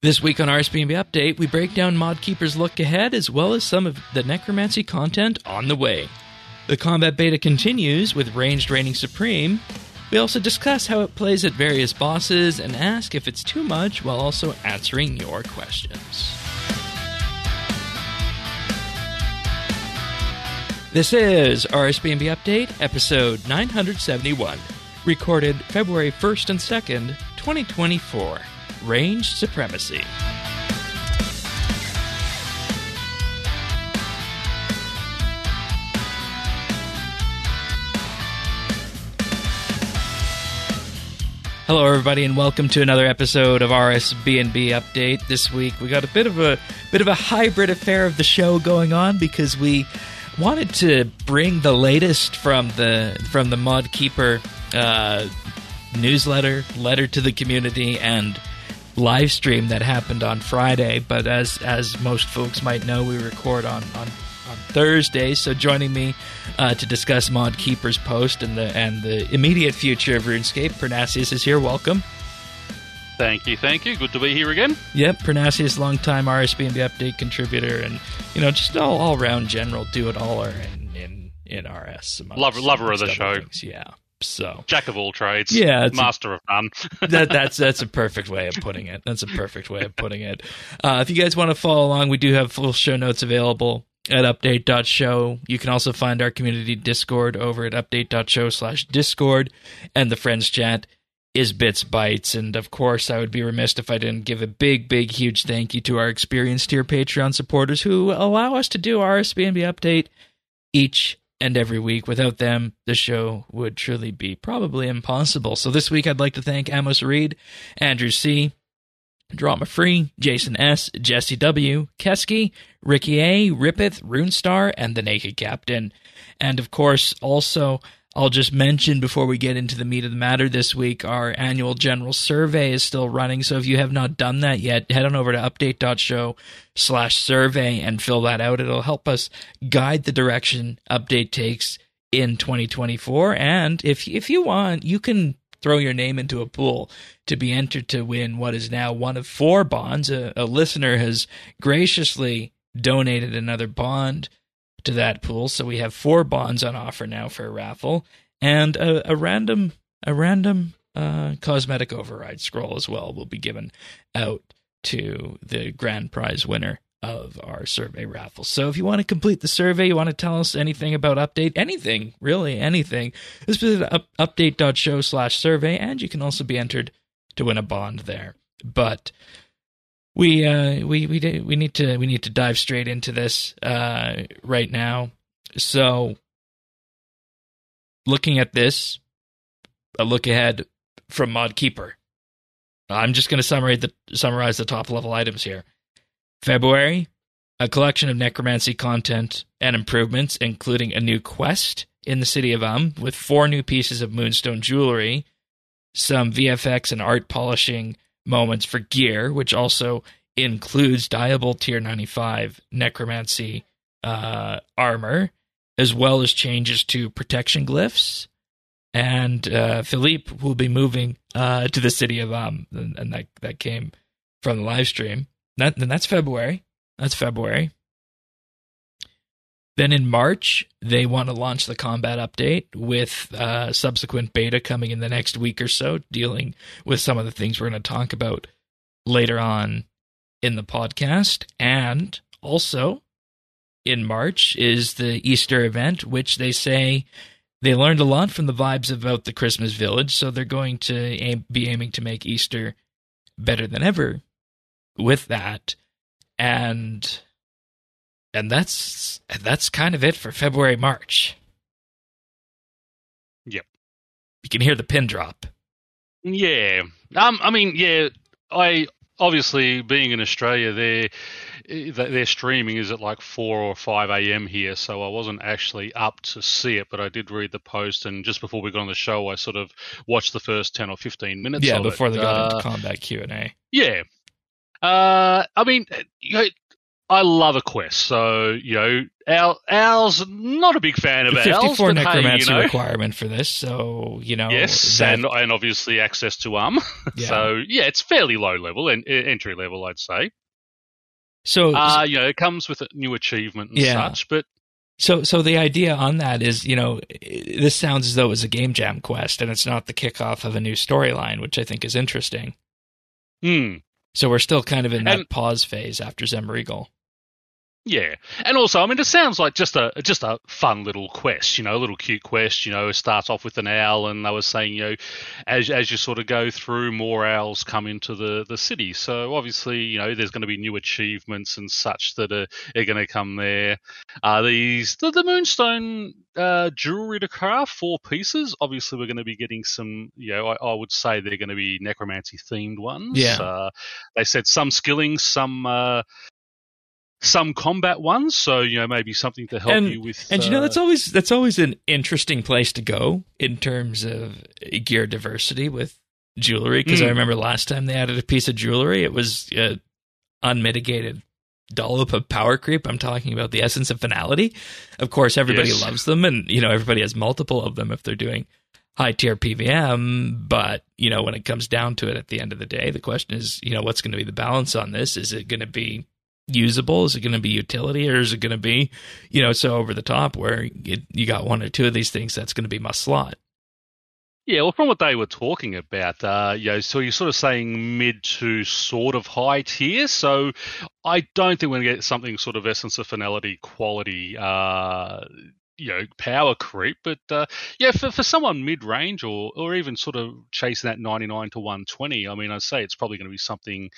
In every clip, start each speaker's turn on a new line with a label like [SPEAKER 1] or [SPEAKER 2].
[SPEAKER 1] This week on RSBNB Update, we break down Modkeeper's look ahead as well as some of the necromancy content on the way. The combat beta continues with ranged reigning supreme. We also discuss how it plays at various bosses and ask if it's too much while also answering your questions. This is RSBNB Update, episode 971, recorded February 1st and 2nd, 2024. Range Supremacy. Hello, everybody, and welcome to another episode of RSBNB Update. This week, we got a bit of a bit of a hybrid affair of the show going on because we wanted to bring the latest from the from the Modkeeper uh, newsletter, letter to the community, and live stream that happened on Friday. But as as most folks might know, we record on on, on Thursday. So joining me uh, to discuss Mod Keeper's post and the and the immediate future of RuneScape, Parnassius is here. Welcome.
[SPEAKER 2] Thank you, thank you. Good to be here again.
[SPEAKER 1] Yep, Parnassius, longtime RSB and the update contributor, and you know just all all round general do it all in in in RS.
[SPEAKER 2] Lover, lover of the show.
[SPEAKER 1] Things. Yeah. So
[SPEAKER 2] jack of all trades,
[SPEAKER 1] yeah,
[SPEAKER 2] master a, of none.
[SPEAKER 1] that, that's that's a perfect way of putting it. That's a perfect way of putting it. Uh, if you guys want to follow along, we do have full show notes available at update.show. You can also find our community Discord over at update.show slash Discord, and the friends chat is Bits Bytes. And of course, I would be remiss if I didn't give a big, big, huge thank you to our experienced tier Patreon supporters who allow us to do our SBNB update each and every week. Without them, the show would truly be probably impossible. So this week, I'd like to thank Amos Reed, Andrew C., Drama Free, Jason S., Jesse W., Kesky, Ricky A., Ripeth, Runestar, and the Naked Captain. And of course, also I'll just mention before we get into the meat of the matter this week, our annual general survey is still running. So if you have not done that yet, head on over to update.show slash survey and fill that out. It'll help us guide the direction update takes in 2024. And if, if you want, you can throw your name into a pool to be entered to win what is now one of four bonds. A, a listener has graciously donated another bond to that pool. So we have four bonds on offer now for a raffle, and a, a random a random uh, cosmetic override scroll as well will be given out to the grand prize winner of our survey raffle. So if you want to complete the survey, you want to tell us anything about update, anything, really anything, just visit up, update.show slash survey, and you can also be entered to win a bond there. But we uh, we we we need to we need to dive straight into this uh, right now. So, looking at this, a look ahead from Mod Keeper. I'm just going to summarize the summarize the top level items here. February, a collection of necromancy content and improvements, including a new quest in the city of Um with four new pieces of moonstone jewelry, some VFX and art polishing moments for gear, which also includes Diable Tier 95 Necromancy uh, armor, as well as changes to protection glyphs. And uh, Philippe will be moving uh, to the city of Um, and, and, that that came from the live stream. That, and that's February. That's February. Then in March, they want to launch the combat update with uh, subsequent beta coming in the next week or so, dealing with some of the things we're going to talk about later on in the podcast. And also in March is the Easter event, which they say they learned a lot from the vibes about the Christmas village. So they're going to aim, be aiming to make Easter better than ever with that. And and that's that's kind of it for February March.
[SPEAKER 2] Yep.
[SPEAKER 1] You can hear the pin drop.
[SPEAKER 2] Yeah. Um I mean, yeah, I obviously being in Australia their their streaming is at like 4 or 5 a.m. here so I wasn't actually up to see it but I did read the post and just before we got on the show I sort of watched the first 10 or 15 minutes
[SPEAKER 1] yeah before
[SPEAKER 2] it.
[SPEAKER 1] they got uh, into combat Q&A
[SPEAKER 2] yeah uh, I mean you know, I love a quest. So you know, Al, Al's not a big fan of
[SPEAKER 1] The
[SPEAKER 2] Al's,
[SPEAKER 1] 54
[SPEAKER 2] but hey,
[SPEAKER 1] necromancy
[SPEAKER 2] you know,
[SPEAKER 1] requirement for this, so you know.
[SPEAKER 2] yes,
[SPEAKER 1] that-
[SPEAKER 2] and and obviously access to um.
[SPEAKER 1] yeah.
[SPEAKER 2] So yeah, it's fairly low level and entry level, I'd say.
[SPEAKER 1] so
[SPEAKER 2] Uh, you know, it comes with a new achievement and
[SPEAKER 1] Yeah.
[SPEAKER 2] such, but
[SPEAKER 1] So, so the idea on that is, you know, this sounds as though it's a game jam quest, and it's not the kickoff of a new storyline, which I think is interesting.
[SPEAKER 2] hmm.
[SPEAKER 1] So we're still kind of in that
[SPEAKER 2] And-
[SPEAKER 1] pause phase after Zemouregal.
[SPEAKER 2] Yeah, and also, I mean, it sounds like just a just a fun little quest, you know, a little cute quest. You know, it starts off with an owl, and they were saying, you know, as as you sort of go through, more owls come into the the city. So obviously, you know, there's going to be new achievements and such that are, are going to come there. Uh, these the, the moonstone uh, jewelry to craft, four pieces. Obviously, we're going to be getting some. You know, I, I would say they're going to be necromancy themed ones.
[SPEAKER 1] Yeah.
[SPEAKER 2] Uh, they said some skilling, some. Uh, some combat ones, so you know maybe something to help
[SPEAKER 1] And-
[SPEAKER 2] you with.
[SPEAKER 1] And you know,
[SPEAKER 2] uh,
[SPEAKER 1] that's always that's always an interesting place to go in terms of gear diversity with jewelry. Because I
[SPEAKER 2] Mm.
[SPEAKER 1] remember last time they added a piece of jewelry, it was uh, unmitigated dollop of power creep. I'm talking about the essence of finality. Of course, everybody
[SPEAKER 2] Yes.
[SPEAKER 1] loves them, and you know everybody has multiple of them if they're doing high tier PVM. But you know, when it comes down to it, at the end of the day, the question is, you know, what's going to be the balance on this? Is it going to be usable? Is it going to be utility, or is it going to be, you know, so over the top where it, you got one or two of these things that's going to be my slot?
[SPEAKER 2] yeah, well, from what they were talking about, uh, you know, so you're sort of saying mid to sort of high tier. So I don't think we're going to get something sort of essence of finality quality. Uh, you know, power creep, but uh, yeah, for, for someone mid range or or even sort of chasing that 99 to 120, I mean, I'd say it's probably going to be something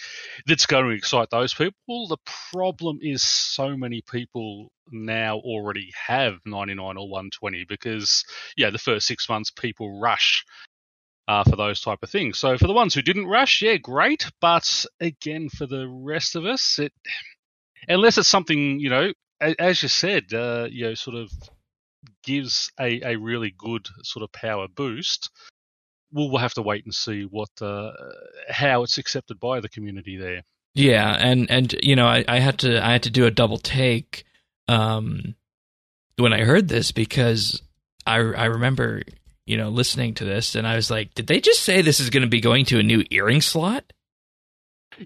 [SPEAKER 2] that's going to excite those people. The problem is so many people now already have 99 or 120 because yeah, the first six months people rush uh, for those type of things. So for the ones who didn't rush, yeah, great. But again, for the rest of us, it unless it's something you know, as you said, uh, you know, sort of gives a, a really good sort of power boost. We'll, we'll have to wait and see what uh, how it's accepted by the community there.
[SPEAKER 1] Yeah, and and you know, I, I had to I had to do a double take um, when I heard this because I I remember you know listening to this and I was like, did they just say this is going to be going to a new earring slot?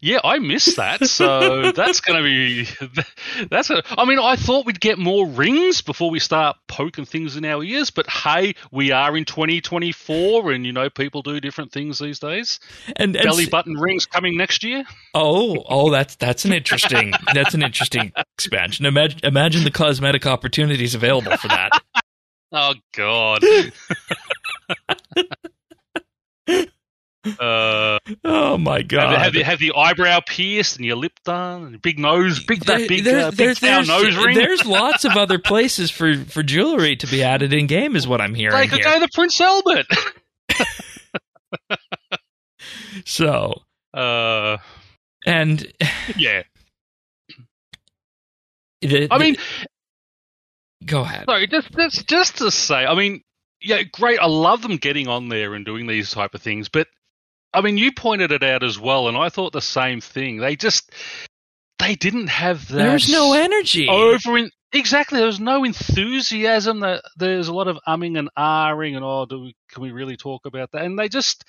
[SPEAKER 2] Yeah, I missed that. So that's going to be that's. A, I mean, I thought we'd get more rings before we start poking things in our ears, but hey, we are in 2024, and you know, people do different things these days.
[SPEAKER 1] And, and
[SPEAKER 2] Belly button rings coming next year.
[SPEAKER 1] oh oh that's that's an interesting that's an interesting expansion. Imagine imagine the cosmetic opportunities available for that.
[SPEAKER 2] Oh God. Uh,
[SPEAKER 1] Oh my god!
[SPEAKER 2] have, you- have the eyebrow pierced and your lip done, and big nose, big that
[SPEAKER 1] There-
[SPEAKER 2] big, uh, big
[SPEAKER 1] there's, there's,
[SPEAKER 2] nose ring.
[SPEAKER 1] there's lots of other places for, for jewelry to be added in game, is what I'm hearing
[SPEAKER 2] They could
[SPEAKER 1] here.
[SPEAKER 2] go to Prince Albert.
[SPEAKER 1] So,
[SPEAKER 2] uh,
[SPEAKER 1] and
[SPEAKER 2] yeah.
[SPEAKER 1] the,
[SPEAKER 2] I mean,
[SPEAKER 1] go ahead.
[SPEAKER 2] Sorry, just just just to say, I mean, yeah, great. I love them getting on there and doing these type of things, but I mean, you pointed it out as well, and I thought the same thing. They just they didn't have that.
[SPEAKER 1] There's no energy.
[SPEAKER 2] over in exactly. There was no enthusiasm. That there's a lot of umming and ahhing, and oh, do we, can we really talk about that? And they just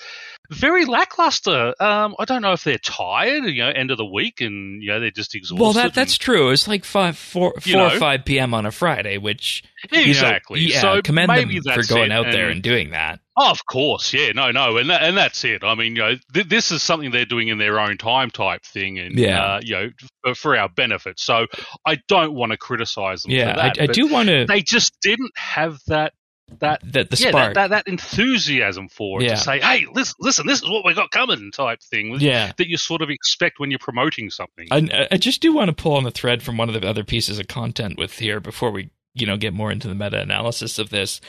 [SPEAKER 2] very lackluster. Um, I don't know if they're tired, you know, end of the week, and you know they're just exhausted.
[SPEAKER 1] well, that that's true. It's like five, four, four or five p.m. on a Friday, which
[SPEAKER 2] and,
[SPEAKER 1] you know,
[SPEAKER 2] exactly.
[SPEAKER 1] yeah,
[SPEAKER 2] so
[SPEAKER 1] commend
[SPEAKER 2] maybe
[SPEAKER 1] them for going
[SPEAKER 2] it,
[SPEAKER 1] out there and doing that.
[SPEAKER 2] Oh, of course, yeah, no, no, and that, and that's it. I mean, you know, th- this is something they're doing in their own time, type thing, and
[SPEAKER 1] Yeah.
[SPEAKER 2] uh, you know, for, for our benefit. So I don't want to criticize them.
[SPEAKER 1] Yeah,
[SPEAKER 2] for that,
[SPEAKER 1] I, I do want to
[SPEAKER 2] They just didn't have that that
[SPEAKER 1] that the
[SPEAKER 2] yeah
[SPEAKER 1] spark.
[SPEAKER 2] that, that that enthusiasm for it
[SPEAKER 1] Yeah.
[SPEAKER 2] to say, hey, listen, listen, this is what we got coming, type thing.
[SPEAKER 1] yeah,
[SPEAKER 2] That you sort of expect when you're promoting something.
[SPEAKER 1] I, I just do want to pull on the thread from one of the other pieces of content with here before we you know get more into the meta analysis of this.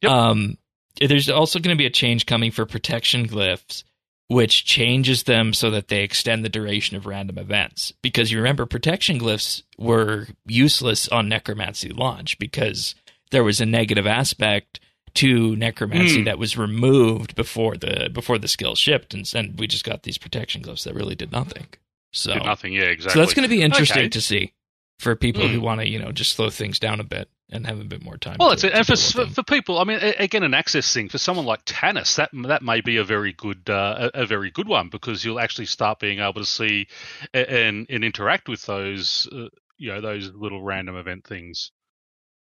[SPEAKER 2] Yep.
[SPEAKER 1] Um, there's also going to be a change coming for protection glyphs, which changes them so that they extend the duration of random events. Because you remember, protection glyphs were useless on necromancy launch because there was a negative aspect to necromancy
[SPEAKER 2] Hmm.
[SPEAKER 1] that was removed before the before the skill shipped, and, and we just got these protection glyphs that really did nothing. So
[SPEAKER 2] Did nothing, yeah, exactly.
[SPEAKER 1] so that's going to be interesting
[SPEAKER 2] Okay.
[SPEAKER 1] to see. for people who
[SPEAKER 2] Mm.
[SPEAKER 1] want to, you know, just slow things down a bit and have a bit more time.
[SPEAKER 2] Well,
[SPEAKER 1] to-
[SPEAKER 2] that's it.
[SPEAKER 1] to
[SPEAKER 2] And for, for for people, I mean, again, an access thing for someone like Tannis, that that may be a very good uh, a, a very good one because you'll actually start being able to see and and interact with those uh, you know those little random event things.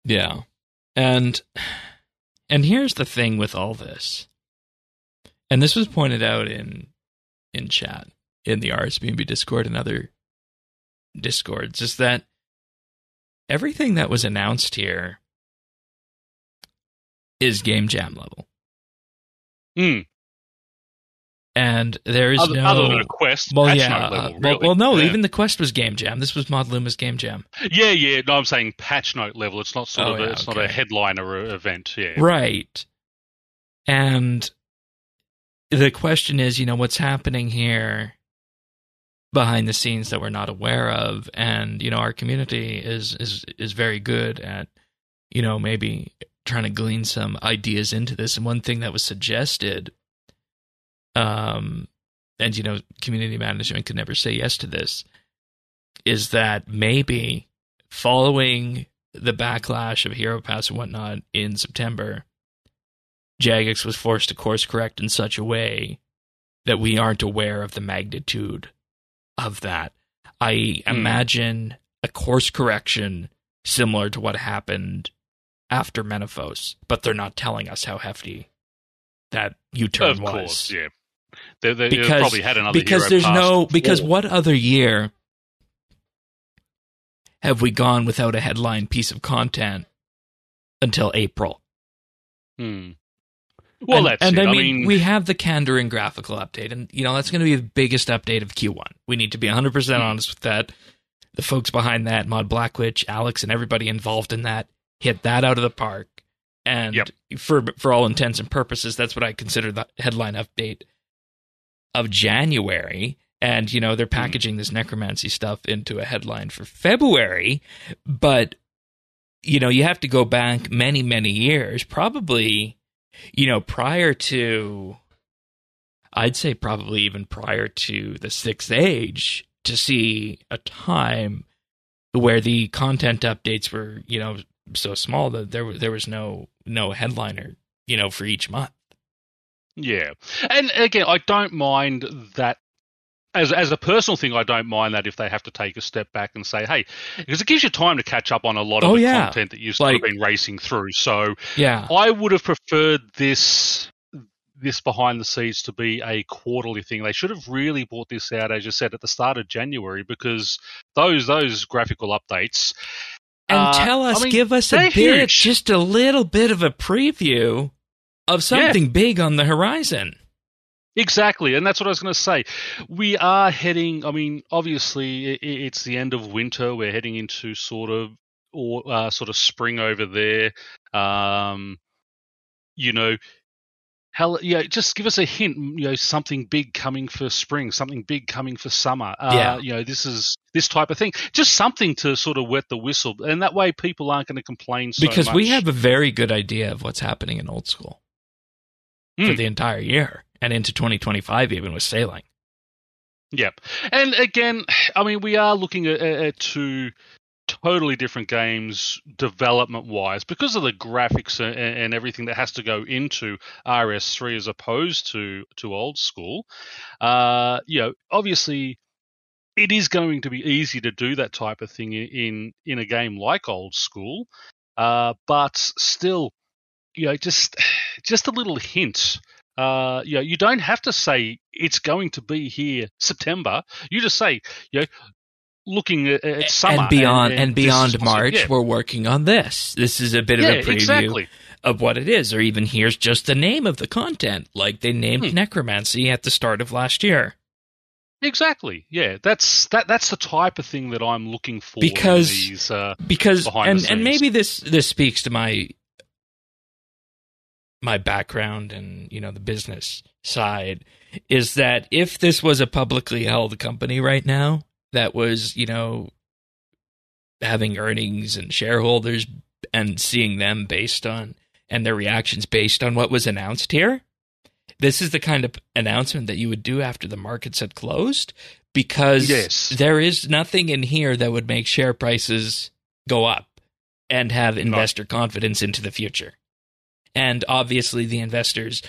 [SPEAKER 1] Yeah. And and here's the thing with all this. And this was pointed out in in chat in the RSBNB Discord and other discords is that everything that was announced here is game jam level.
[SPEAKER 2] Hmm.
[SPEAKER 1] And there is
[SPEAKER 2] Other,
[SPEAKER 1] no
[SPEAKER 2] other than a quest,
[SPEAKER 1] well,
[SPEAKER 2] patch
[SPEAKER 1] yeah.
[SPEAKER 2] note
[SPEAKER 1] uh,
[SPEAKER 2] level,
[SPEAKER 1] well,
[SPEAKER 2] really.
[SPEAKER 1] well, no,
[SPEAKER 2] Yeah.
[SPEAKER 1] even the quest was game jam. This was Mod Luma's game jam.
[SPEAKER 2] yeah, yeah. No, I'm saying patch note level. It's not sort
[SPEAKER 1] Oh,
[SPEAKER 2] of a,
[SPEAKER 1] yeah,
[SPEAKER 2] it's not a headliner event. Yeah,
[SPEAKER 1] Right. And the question is, you know, what's happening here behind the scenes that we're not aware of. And you know our community is is is very good at you know maybe trying to glean some ideas into this. And one thing that was suggested um and you know community management could never say yes to this is that maybe following the backlash of hero pass and whatnot in september jagex was forced to course correct in such a way that we aren't aware of the magnitude of that i
[SPEAKER 2] Hmm.
[SPEAKER 1] imagine a course correction similar to what happened after Menaphos, but they're not telling us how hefty that U-turn
[SPEAKER 2] of
[SPEAKER 1] was.
[SPEAKER 2] course. Yeah, they, they,
[SPEAKER 1] Because-
[SPEAKER 2] probably had another
[SPEAKER 1] because there's no because
[SPEAKER 2] before.
[SPEAKER 1] what other year have we gone without a headline piece of content until April?
[SPEAKER 2] Hmm. Well,
[SPEAKER 1] and,
[SPEAKER 2] that's
[SPEAKER 1] and
[SPEAKER 2] it.
[SPEAKER 1] I, mean, we have the Kandarin graphical update, and you know that's going to be the biggest update of Q1. We need to be 100 percent
[SPEAKER 2] Hmm.
[SPEAKER 1] honest with that. The folks behind that, Mod Blackwitch, Alex, and everybody involved in that, hit that out of the park. And
[SPEAKER 2] Yep.
[SPEAKER 1] for for all intents and purposes, that's what I consider the headline update of January. And you know they're packaging this necromancy stuff into a headline for February, but you know you have to go back many many years, probably you know, prior to, I'd say probably even prior to the sixth age, to see a time where the content updates were, you know, so small that there there was no no headliner, you know, for each month.
[SPEAKER 2] Yeah, and again, I don't mind that. As, as a personal thing, I don't mind that if they have to take a step back and say, "Hey," because it gives you time to catch up on a lot of
[SPEAKER 1] Oh,
[SPEAKER 2] the
[SPEAKER 1] yeah.
[SPEAKER 2] content that you've
[SPEAKER 1] Like-
[SPEAKER 2] been racing through. So
[SPEAKER 1] Yeah,
[SPEAKER 2] I would have preferred this this behind the scenes to be a quarterly thing. They should have really brought this out, as you said, at the start of January, because those those graphical updates.
[SPEAKER 1] and
[SPEAKER 2] uh,
[SPEAKER 1] tell us,
[SPEAKER 2] I mean,
[SPEAKER 1] give us a bit,
[SPEAKER 2] huge.
[SPEAKER 1] just a little bit of a preview of something big on the horizon.
[SPEAKER 2] Exactly, and that's what I was going to say. We are heading. I mean, obviously, it's the end of winter. We're heading into sort of or uh, sort of spring over there. Um, you know, hell, yeah. Just give us a hint. You know, something big coming for spring. Something big coming for summer. Uh,
[SPEAKER 1] Yeah.
[SPEAKER 2] You know, this is this type of thing. Just something to sort of wet the whistle, and that way people aren't going to complain so
[SPEAKER 1] because we have a very good idea of what's happening in old school for
[SPEAKER 2] Mm.
[SPEAKER 1] the entire year and into 2025 even with sailing
[SPEAKER 2] Yep. And again, I mean, we are looking at, at two totally different games development wise because of the graphics and, and everything that has to go into RS3 as opposed to, to old school. Uh, you know, obviously. It is going to be easy to do that type of thing in in a game like old school, uh, but still, you know, just just a little hint uh, you know, you don't have to say it's going to be here September. You just say, you know, looking at, at summer
[SPEAKER 1] and beyond and,
[SPEAKER 2] this is
[SPEAKER 1] beyond march
[SPEAKER 2] yeah,
[SPEAKER 1] we're working on this this is a bit
[SPEAKER 2] yeah,
[SPEAKER 1] of a preview
[SPEAKER 2] exactly.
[SPEAKER 1] of what it is or even here's just the name of the content like they named
[SPEAKER 2] Hmm.
[SPEAKER 1] necromancy at the start of last year
[SPEAKER 2] Exactly. Yeah, that's that. That's the type of thing that I'm looking for.
[SPEAKER 1] Because-
[SPEAKER 2] these, uh,
[SPEAKER 1] because and and maybe this this speaks to my my background and you know the business side is that if this was a publicly held company right now that was you know having earnings and shareholders and seeing them based on and their reactions based on what was announced here this is the kind of announcement that you would do after the markets had closed because
[SPEAKER 2] Yes.
[SPEAKER 1] there is nothing in here that would make share prices go up and have investor confidence into the future. And obviously, the investors,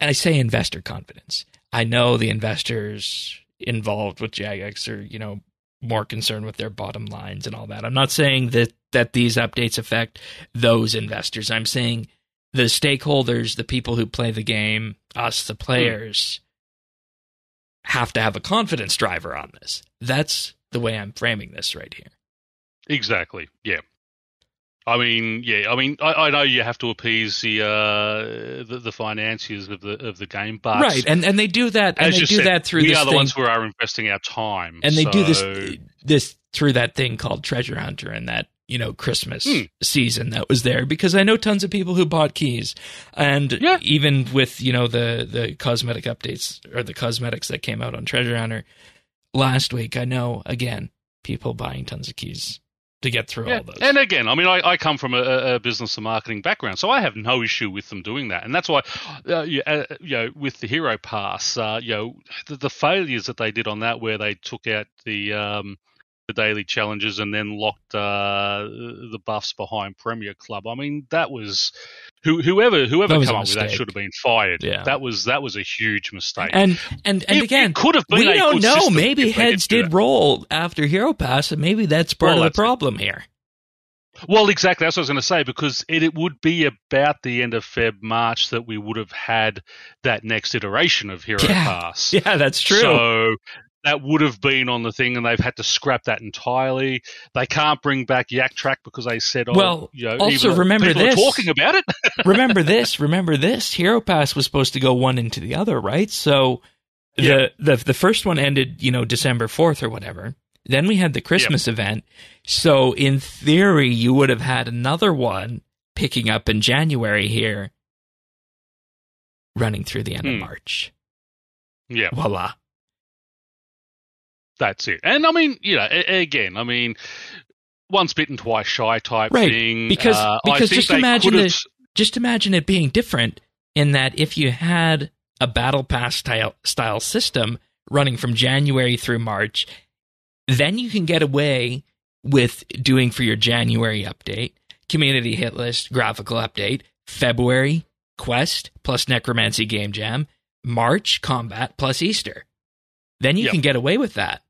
[SPEAKER 1] and I say investor confidence, I know the investors involved with Jagex are, you know, more concerned with their bottom lines and all that. I'm not saying that that these updates affect those investors. I'm saying the stakeholders, the people who play the game, us, the hmm. players, have to have a confidence driver on this. That's the way I'm framing this right here.
[SPEAKER 2] Exactly. Yeah. I mean, yeah. I mean, I, I know you have to appease the uh, the, the financiers of the of the game, but
[SPEAKER 1] right, and and they do that, and they do
[SPEAKER 2] said,
[SPEAKER 1] that through
[SPEAKER 2] we
[SPEAKER 1] this
[SPEAKER 2] are the
[SPEAKER 1] thing,
[SPEAKER 2] ones who are investing our time,
[SPEAKER 1] and they do this this through that thing called Treasure Hunter and that you know Christmas
[SPEAKER 2] Hmm.
[SPEAKER 1] season that was there because I know tons of people who bought keys, and
[SPEAKER 2] Yeah.
[SPEAKER 1] even with you know the the cosmetic updates or the cosmetics that came out on Treasure Hunter last week, I know again people buying tons of keys to get through
[SPEAKER 2] Yeah.
[SPEAKER 1] all those.
[SPEAKER 2] And again, I mean, I, I come from a, a business and marketing background, so I have no issue with them doing that, and that's why, uh, you, uh, you know, with the Hero Pass, uh, you know, the, the failures that they did on that, where they took out the um, the daily challenges and then locked uh, the buffs behind Premier Club. I mean, that was who, whoever whoever
[SPEAKER 1] That was
[SPEAKER 2] came
[SPEAKER 1] a
[SPEAKER 2] up with that should have been fired.
[SPEAKER 1] Yeah.
[SPEAKER 2] that was that was a huge mistake.
[SPEAKER 1] and and and
[SPEAKER 2] It-
[SPEAKER 1] again,
[SPEAKER 2] it could have been
[SPEAKER 1] we don't know. Maybe heads did roll after Hero Pass, and maybe that's part
[SPEAKER 2] Well,
[SPEAKER 1] of the
[SPEAKER 2] that's it.
[SPEAKER 1] problem here.
[SPEAKER 2] Well, exactly. That's what I was going to say because it, it would be about the end of Feb, March that we would have had that next iteration of Hero
[SPEAKER 1] Yeah.
[SPEAKER 2] Pass.
[SPEAKER 1] Yeah, that's true.
[SPEAKER 2] So that would have been on the thing, and they've had to scrap that entirely. They can't bring back Yak Track because they said, "Oh,
[SPEAKER 1] Well,
[SPEAKER 2] you know,
[SPEAKER 1] also remember
[SPEAKER 2] people
[SPEAKER 1] this.
[SPEAKER 2] are talking about it."
[SPEAKER 1] remember this. Remember this. Hero Pass was supposed to go one into the other, right? So
[SPEAKER 2] Yeah.
[SPEAKER 1] the the the first one ended, you know, December fourth or whatever. Then we had the Christmas event. So in theory, you would have had another one picking up in January here, running through the end of
[SPEAKER 2] Hmm.
[SPEAKER 1] March.
[SPEAKER 2] yeah,
[SPEAKER 1] Voila.
[SPEAKER 2] That's it. And I mean, you know, a- again, I mean, once bitten, twice shy type
[SPEAKER 1] Right,
[SPEAKER 2] thing.
[SPEAKER 1] because-
[SPEAKER 2] uh,
[SPEAKER 1] because just imagine the- just imagine it being different in that if you had a battle pass style, style system running from January through March, then you can get away with doing for your January update, community hit list, graphical update, February quest plus necromancy game jam, March combat plus Easter. Then you
[SPEAKER 2] Yep.
[SPEAKER 1] can get away with that.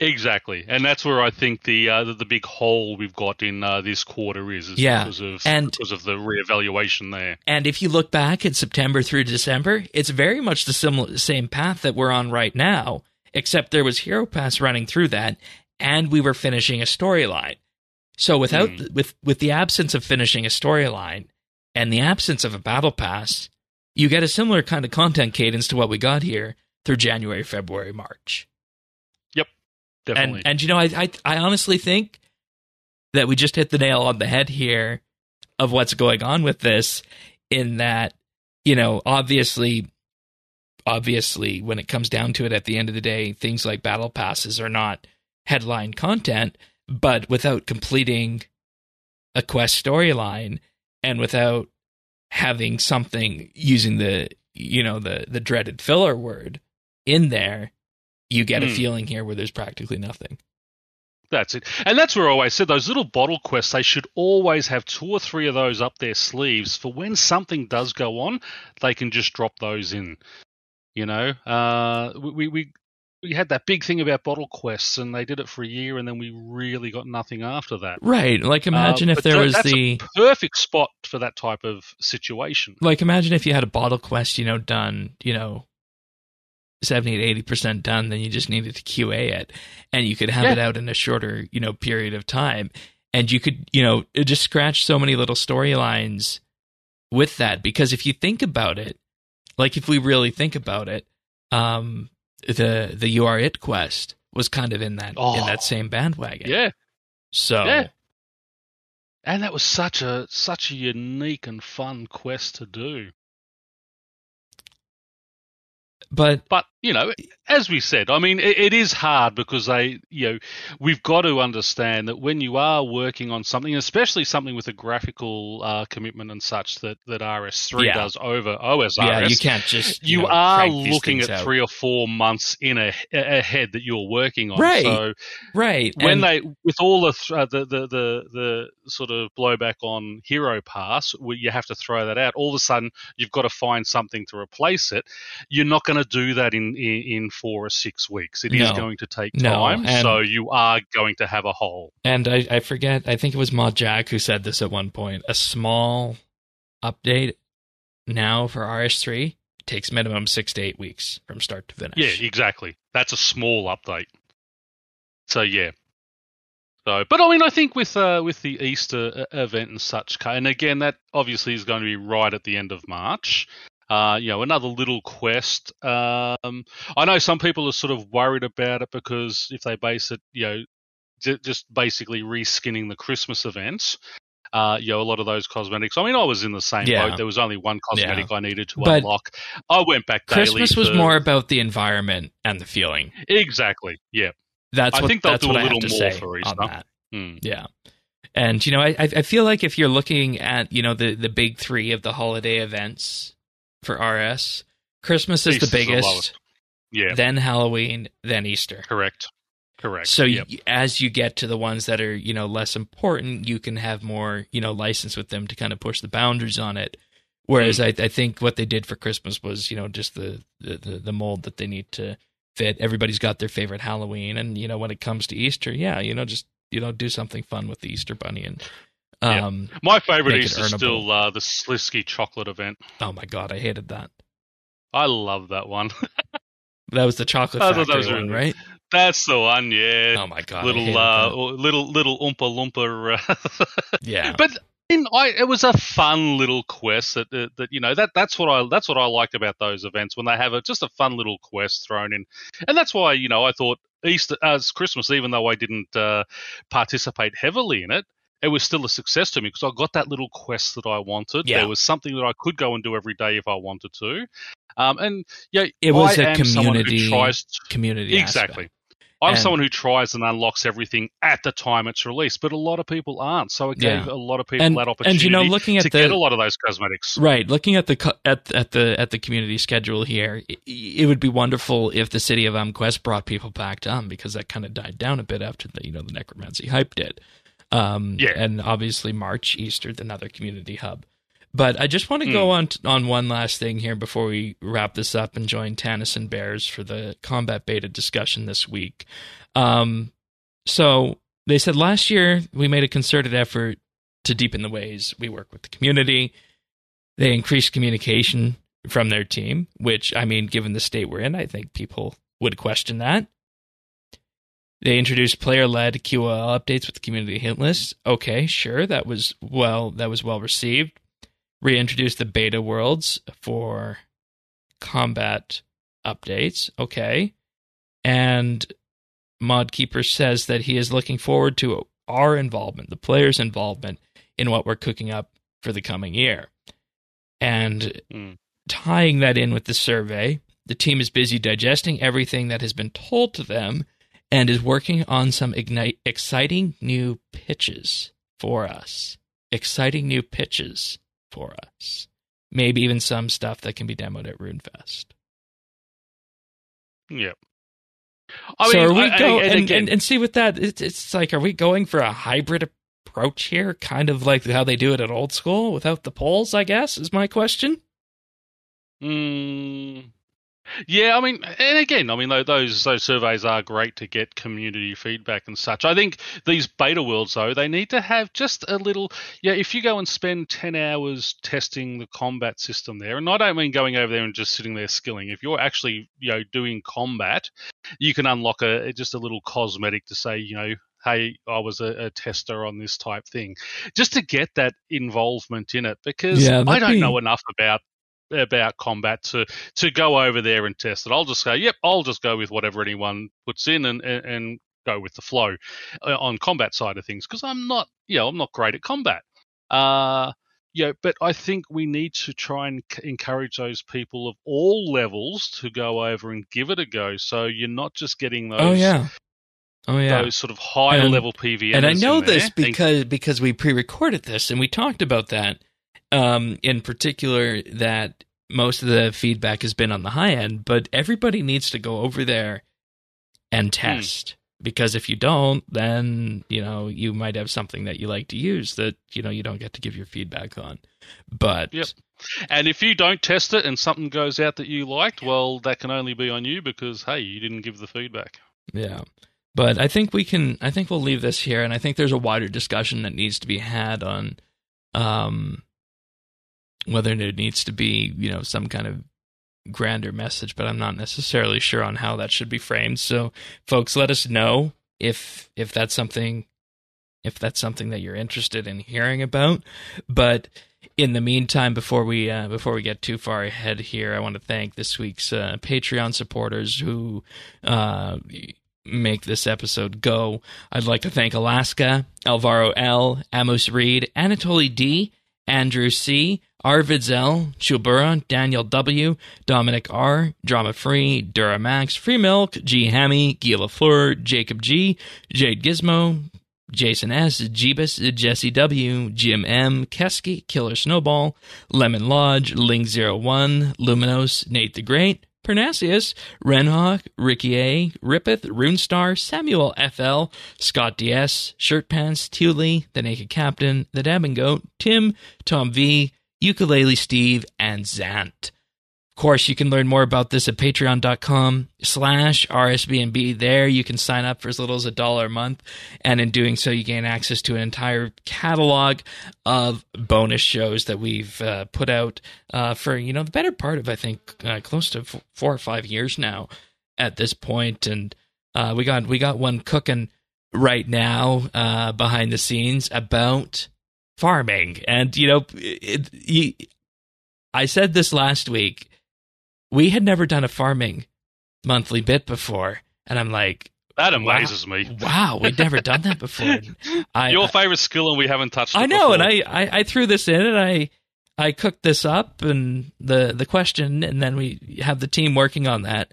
[SPEAKER 2] Exactly, and that's where I think the uh, the, the big hole we've got in uh, this quarter is, is
[SPEAKER 1] Yeah,
[SPEAKER 2] because of
[SPEAKER 1] and-
[SPEAKER 2] because of the reevaluation there.
[SPEAKER 1] And if you look back at September through December, it's very much the similar same path that we're on right now, except there was Hero Pass running through that, and we were finishing a storyline. So without
[SPEAKER 2] Hmm.
[SPEAKER 1] with with the absence of finishing a storyline and the absence of a battle pass, you get a similar kind of content cadence to what we got here through January, February, March.
[SPEAKER 2] Definitely.
[SPEAKER 1] And and you know, I, I I honestly think that we just hit the nail on the head here of what's going on with this. In that, you know, obviously, obviously, when it comes down to it, at the end of the day, things like battle passes are not headline content. But without completing a quest storyline and without having something using the you know the the dreaded filler word in there you get a
[SPEAKER 2] Hmm.
[SPEAKER 1] feeling here where there's practically nothing.
[SPEAKER 2] That's it. And that's where I always said those little bottle quests, they should always have two or three of those up their sleeves for when something does go on, they can just drop those in. You know, uh, we, we, we had that big thing about bottle quests and they did it for a year and then we really got nothing after that.
[SPEAKER 1] Right. Like imagine
[SPEAKER 2] Uh,
[SPEAKER 1] if there was
[SPEAKER 2] that's
[SPEAKER 1] the
[SPEAKER 2] perfect spot for that type of situation.
[SPEAKER 1] like imagine if you had a bottle quest, you know, done, you know, 70 to 80% done, then you just needed to QA it and you could have
[SPEAKER 2] Yeah.
[SPEAKER 1] it out in a shorter, you know, period of time. And you could, you know, just scratch so many little storylines with that because if you think about it, like if we really think about it, um the the you are it quest was kind of in that in
[SPEAKER 2] Oh.
[SPEAKER 1] that same bandwagon.
[SPEAKER 2] Yeah.
[SPEAKER 1] So
[SPEAKER 2] Yeah. And that was such a such a unique and fun quest to do.
[SPEAKER 1] But
[SPEAKER 2] But you know, as we said, I mean, it, it is hard because they, you know, we've got to understand that when you are working on something, especially something with a graphical uh, commitment and such that, that RS3
[SPEAKER 1] Yeah.
[SPEAKER 2] does over OSRS,
[SPEAKER 1] yeah, you can't just
[SPEAKER 2] you
[SPEAKER 1] know,
[SPEAKER 2] are looking at
[SPEAKER 1] out.
[SPEAKER 2] three or four months in a, ahead that you're working on.
[SPEAKER 1] Right.
[SPEAKER 2] So
[SPEAKER 1] right
[SPEAKER 2] when
[SPEAKER 1] and-
[SPEAKER 2] they, with all the, th- uh, the, the the the sort of blowback on Hero Pass, where you have to throw that out. All of a sudden, you've got to find something to replace it. You're not going to do that in, in in four or six weeks. It is
[SPEAKER 1] No.
[SPEAKER 2] going to take
[SPEAKER 1] No,
[SPEAKER 2] time.
[SPEAKER 1] and-
[SPEAKER 2] so you are going to have a hole.
[SPEAKER 1] And I, I forget, I think it was Mod Jack who said this at one point. A small update now for RS3 takes minimum six to eight weeks from start to finish.
[SPEAKER 2] Yeah, exactly. That's a small update. So yeah. So, but I mean, I think with uh, with the Easter event and such, and again, that obviously is going to be right at the end of March. Uh, you know, another little quest. Um, I know some people are sort of worried about it because if they base it, you know, j- just basically reskinning the Christmas events. Uh, you know, a lot of those cosmetics. I mean, I was in the same
[SPEAKER 1] Yeah.
[SPEAKER 2] boat. There was only one cosmetic I needed to
[SPEAKER 1] But
[SPEAKER 2] unlock. I went back daily.
[SPEAKER 1] Christmas was
[SPEAKER 2] for-
[SPEAKER 1] more about the environment and the feeling.
[SPEAKER 2] Exactly. Yeah.
[SPEAKER 1] That's
[SPEAKER 2] I
[SPEAKER 1] what,
[SPEAKER 2] think they'll
[SPEAKER 1] that's
[SPEAKER 2] do a little more
[SPEAKER 1] say
[SPEAKER 2] for
[SPEAKER 1] on
[SPEAKER 2] Easter.
[SPEAKER 1] that.
[SPEAKER 2] Hmm.
[SPEAKER 1] Yeah. And you know, I I I feel like if you're looking at you know the the big three of the holiday events for RS, Christmas is
[SPEAKER 2] Easter's
[SPEAKER 1] the biggest.
[SPEAKER 2] Yeah.
[SPEAKER 1] then Halloween, then Easter.
[SPEAKER 2] Correct. Correct.
[SPEAKER 1] So
[SPEAKER 2] Yep.
[SPEAKER 1] y as you get to the ones that are you know less important, you can have more you know license with them to kind of push the boundaries on it. Whereas
[SPEAKER 2] Mm.
[SPEAKER 1] I, I think what they did for Christmas was you know just the, the the the mold that they need to fit. Everybody's got their favorite Halloween, and you know when it comes to Easter, yeah, you know just you know do something fun with the Easter bunny and.
[SPEAKER 2] Yeah.
[SPEAKER 1] Um,
[SPEAKER 2] My favorite Easter still uh, the Slisky chocolate event.
[SPEAKER 1] Oh my god, I hated that.
[SPEAKER 2] I love that one.
[SPEAKER 1] That was the chocolate
[SPEAKER 2] thought that was
[SPEAKER 1] one, right?
[SPEAKER 2] That's the one. Yeah.
[SPEAKER 1] Oh my god,
[SPEAKER 2] little uh, little little oompa loompa. Uh,
[SPEAKER 1] yeah,
[SPEAKER 2] but in, I, it was a fun little quest that, that that you know that that's what I that's what I liked about those events when they have a, just a fun little quest thrown in, and that's why you know I thought Easter as Christmas, even though I didn't uh, participate heavily in it. It was still a success to me because I got that little quest that I wanted.
[SPEAKER 1] Yeah.
[SPEAKER 2] There was something that I could go and do every day if I wanted to, um, and yeah,
[SPEAKER 1] It was
[SPEAKER 2] I
[SPEAKER 1] a
[SPEAKER 2] am someone who
[SPEAKER 1] community
[SPEAKER 2] tries
[SPEAKER 1] community
[SPEAKER 2] exactly.
[SPEAKER 1] aspect.
[SPEAKER 2] I'm
[SPEAKER 1] And-
[SPEAKER 2] someone who tries and unlocks everything at the time it's released, but a lot of people aren't. So it
[SPEAKER 1] Yeah.
[SPEAKER 2] gave a lot of people
[SPEAKER 1] And-
[SPEAKER 2] that
[SPEAKER 1] and, you know, looking at
[SPEAKER 2] to
[SPEAKER 1] the-
[SPEAKER 2] get a lot of those cosmetics.
[SPEAKER 1] Right, looking at the at at the at the community schedule here, it, it would be wonderful if the city of UmQuest brought people back to Um because that kind of died down a bit after the you know the necromancy hype did. Um,
[SPEAKER 2] Yeah.
[SPEAKER 1] and obviously March Easter, another community hub. But I just want to go on on one last thing here before we wrap this up and join Tannis and Bears for the combat beta discussion this week. Um, so they said last year we made a concerted effort to deepen the ways we work with the community. They increased communication from their team, which I mean, given the state we're in, I think people would question that. They introduced player-led QOL updates with the community hit list. Okay, sure, that was well that was well received. Reintroduced the beta worlds for combat updates. Okay, and Modkeeper says that he is looking forward to our involvement, the players' involvement in what we're cooking up for the coming year. And
[SPEAKER 2] Mm.
[SPEAKER 1] tying that in with the survey, the team is busy digesting everything that has been told to them and is working on some ignite, exciting new pitches for us. Exciting new pitches for us. Maybe even some stuff that can be demoed at RuneFest.
[SPEAKER 2] Yeah. I
[SPEAKER 1] so
[SPEAKER 2] mean,
[SPEAKER 1] are we
[SPEAKER 2] I-
[SPEAKER 1] go
[SPEAKER 2] and
[SPEAKER 1] and, and, and see with that it's, it's like are we going for a hybrid approach here kind of like how they do it at old school without the polls i guess is my question
[SPEAKER 2] Mm, yeah, I mean, and again, I mean, those those surveys are great to get community feedback and such. I think these beta worlds, though, they need to have just a little. Yeah, if you go and spend ten hours testing the combat system there, and I don't mean going over there and just sitting there skilling. If you're actually, you know, doing combat, you can unlock a just a little cosmetic to say, you know. Hey, I was a, a tester on this type thing, just to get that involvement in it, because
[SPEAKER 1] Yeah,
[SPEAKER 2] I don't
[SPEAKER 1] be-
[SPEAKER 2] know enough about about combat to to go over there and test it. I'll just say, yep, I'll just go with whatever anyone puts in and and, and go with the flow uh, on combat side of things because I'm not, you know, I'm not great at combat. Uh, yeah, but I think we need to try and encourage those people of all levels to go over and give it a go. So you're not just getting those.
[SPEAKER 1] Oh yeah. Oh yeah.
[SPEAKER 2] Those sort of higher
[SPEAKER 1] And-
[SPEAKER 2] level PVMs.
[SPEAKER 1] and I know this because because we pre-recorded this and we talked about that. Um, in particular, that most of the feedback has been on the high end, but everybody needs to go over there and test because if you don't, then you know you might have something that you like to use that you know you don't get to give your feedback on. But
[SPEAKER 2] Yep. And if you don't test it and something goes out that you liked, well, that can only be on you because hey, you didn't give the feedback.
[SPEAKER 1] Yeah. But I think we can I think we'll leave this here and I think there's a wider discussion that needs to be had on um whether there needs to be, you know, some kind of grander message, but I'm not necessarily sure on how that should be framed. So folks, let us know if if that's something if that's something that you're interested in hearing about. But in the meantime, before we uh, before we get too far ahead here, I want to thank this week's uh, Patreon supporters who uh, make this episode go. I'd like to thank Alaska, Alvaro L, Amos Reed, Anatoly D, Andrew C, Arvid L, Chubura, Daniel W, Dominic R, Drama Free, Duramax, Free Milk, G. Hammy, Guy LaFleur, Jacob G, Jade Gizmo, Jason S, Jeebus, Jesse W, Jim M, Kesky, Killer Snowball, Lemon Lodge, Ling01, Luminos, Nate the Great, Parnassius, Renhawk, Ricky A, Rippeth, Runestar, Samuel FL, Scott DS, Shirtpants, Thule, The Naked Captain, The Dabbing Goat, Tim, Tom V, Ukulele Steve, and Zant. Of course, you can learn more about this at patreon.com slash RSBNB. There you can sign up for as little as a dollar a month. And in doing so, you gain access to an entire catalog of bonus shows that we've uh, put out uh, for, you know, the better part of, I think, uh, close to f- four or five years now at this point. And uh, we got we got one cooking right now uh, behind the scenes about farming. And, you know, it, you, I said this last week. We had never done a farming monthly bit before. And I'm like,
[SPEAKER 2] That amazes me.
[SPEAKER 1] wow, we've never done that before. I,
[SPEAKER 2] Your favorite skill, and we haven't touched.
[SPEAKER 1] I know, and. I, I, I threw this in and I I cooked this up and the the question and then we have the team working on that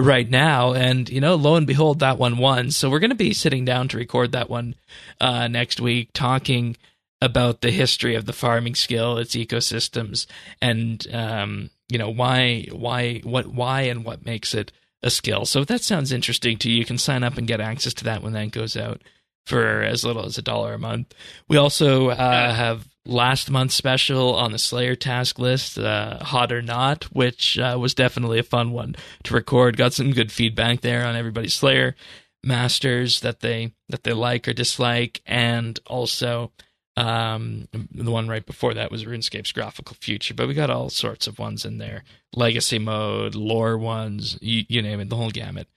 [SPEAKER 1] right now and you know lo and behold that one won so we're going to be sitting down to record that one uh, next week talking about the history of the farming skill its ecosystems and um, you know why why what why and what makes it a skill so if that sounds interesting to you you can sign up and get access to that when that goes out for as little as a dollar a month. We also uh, have last month's special on the Slayer task list, uh, Hot or Not, which uh, was definitely a fun one to record. Got some good feedback there on everybody's Slayer masters that they that they like or dislike, and also um, the one right before that was RuneScape's graphical future. But we got all sorts of ones in there, legacy mode, lore ones, you, you name it, the whole gamut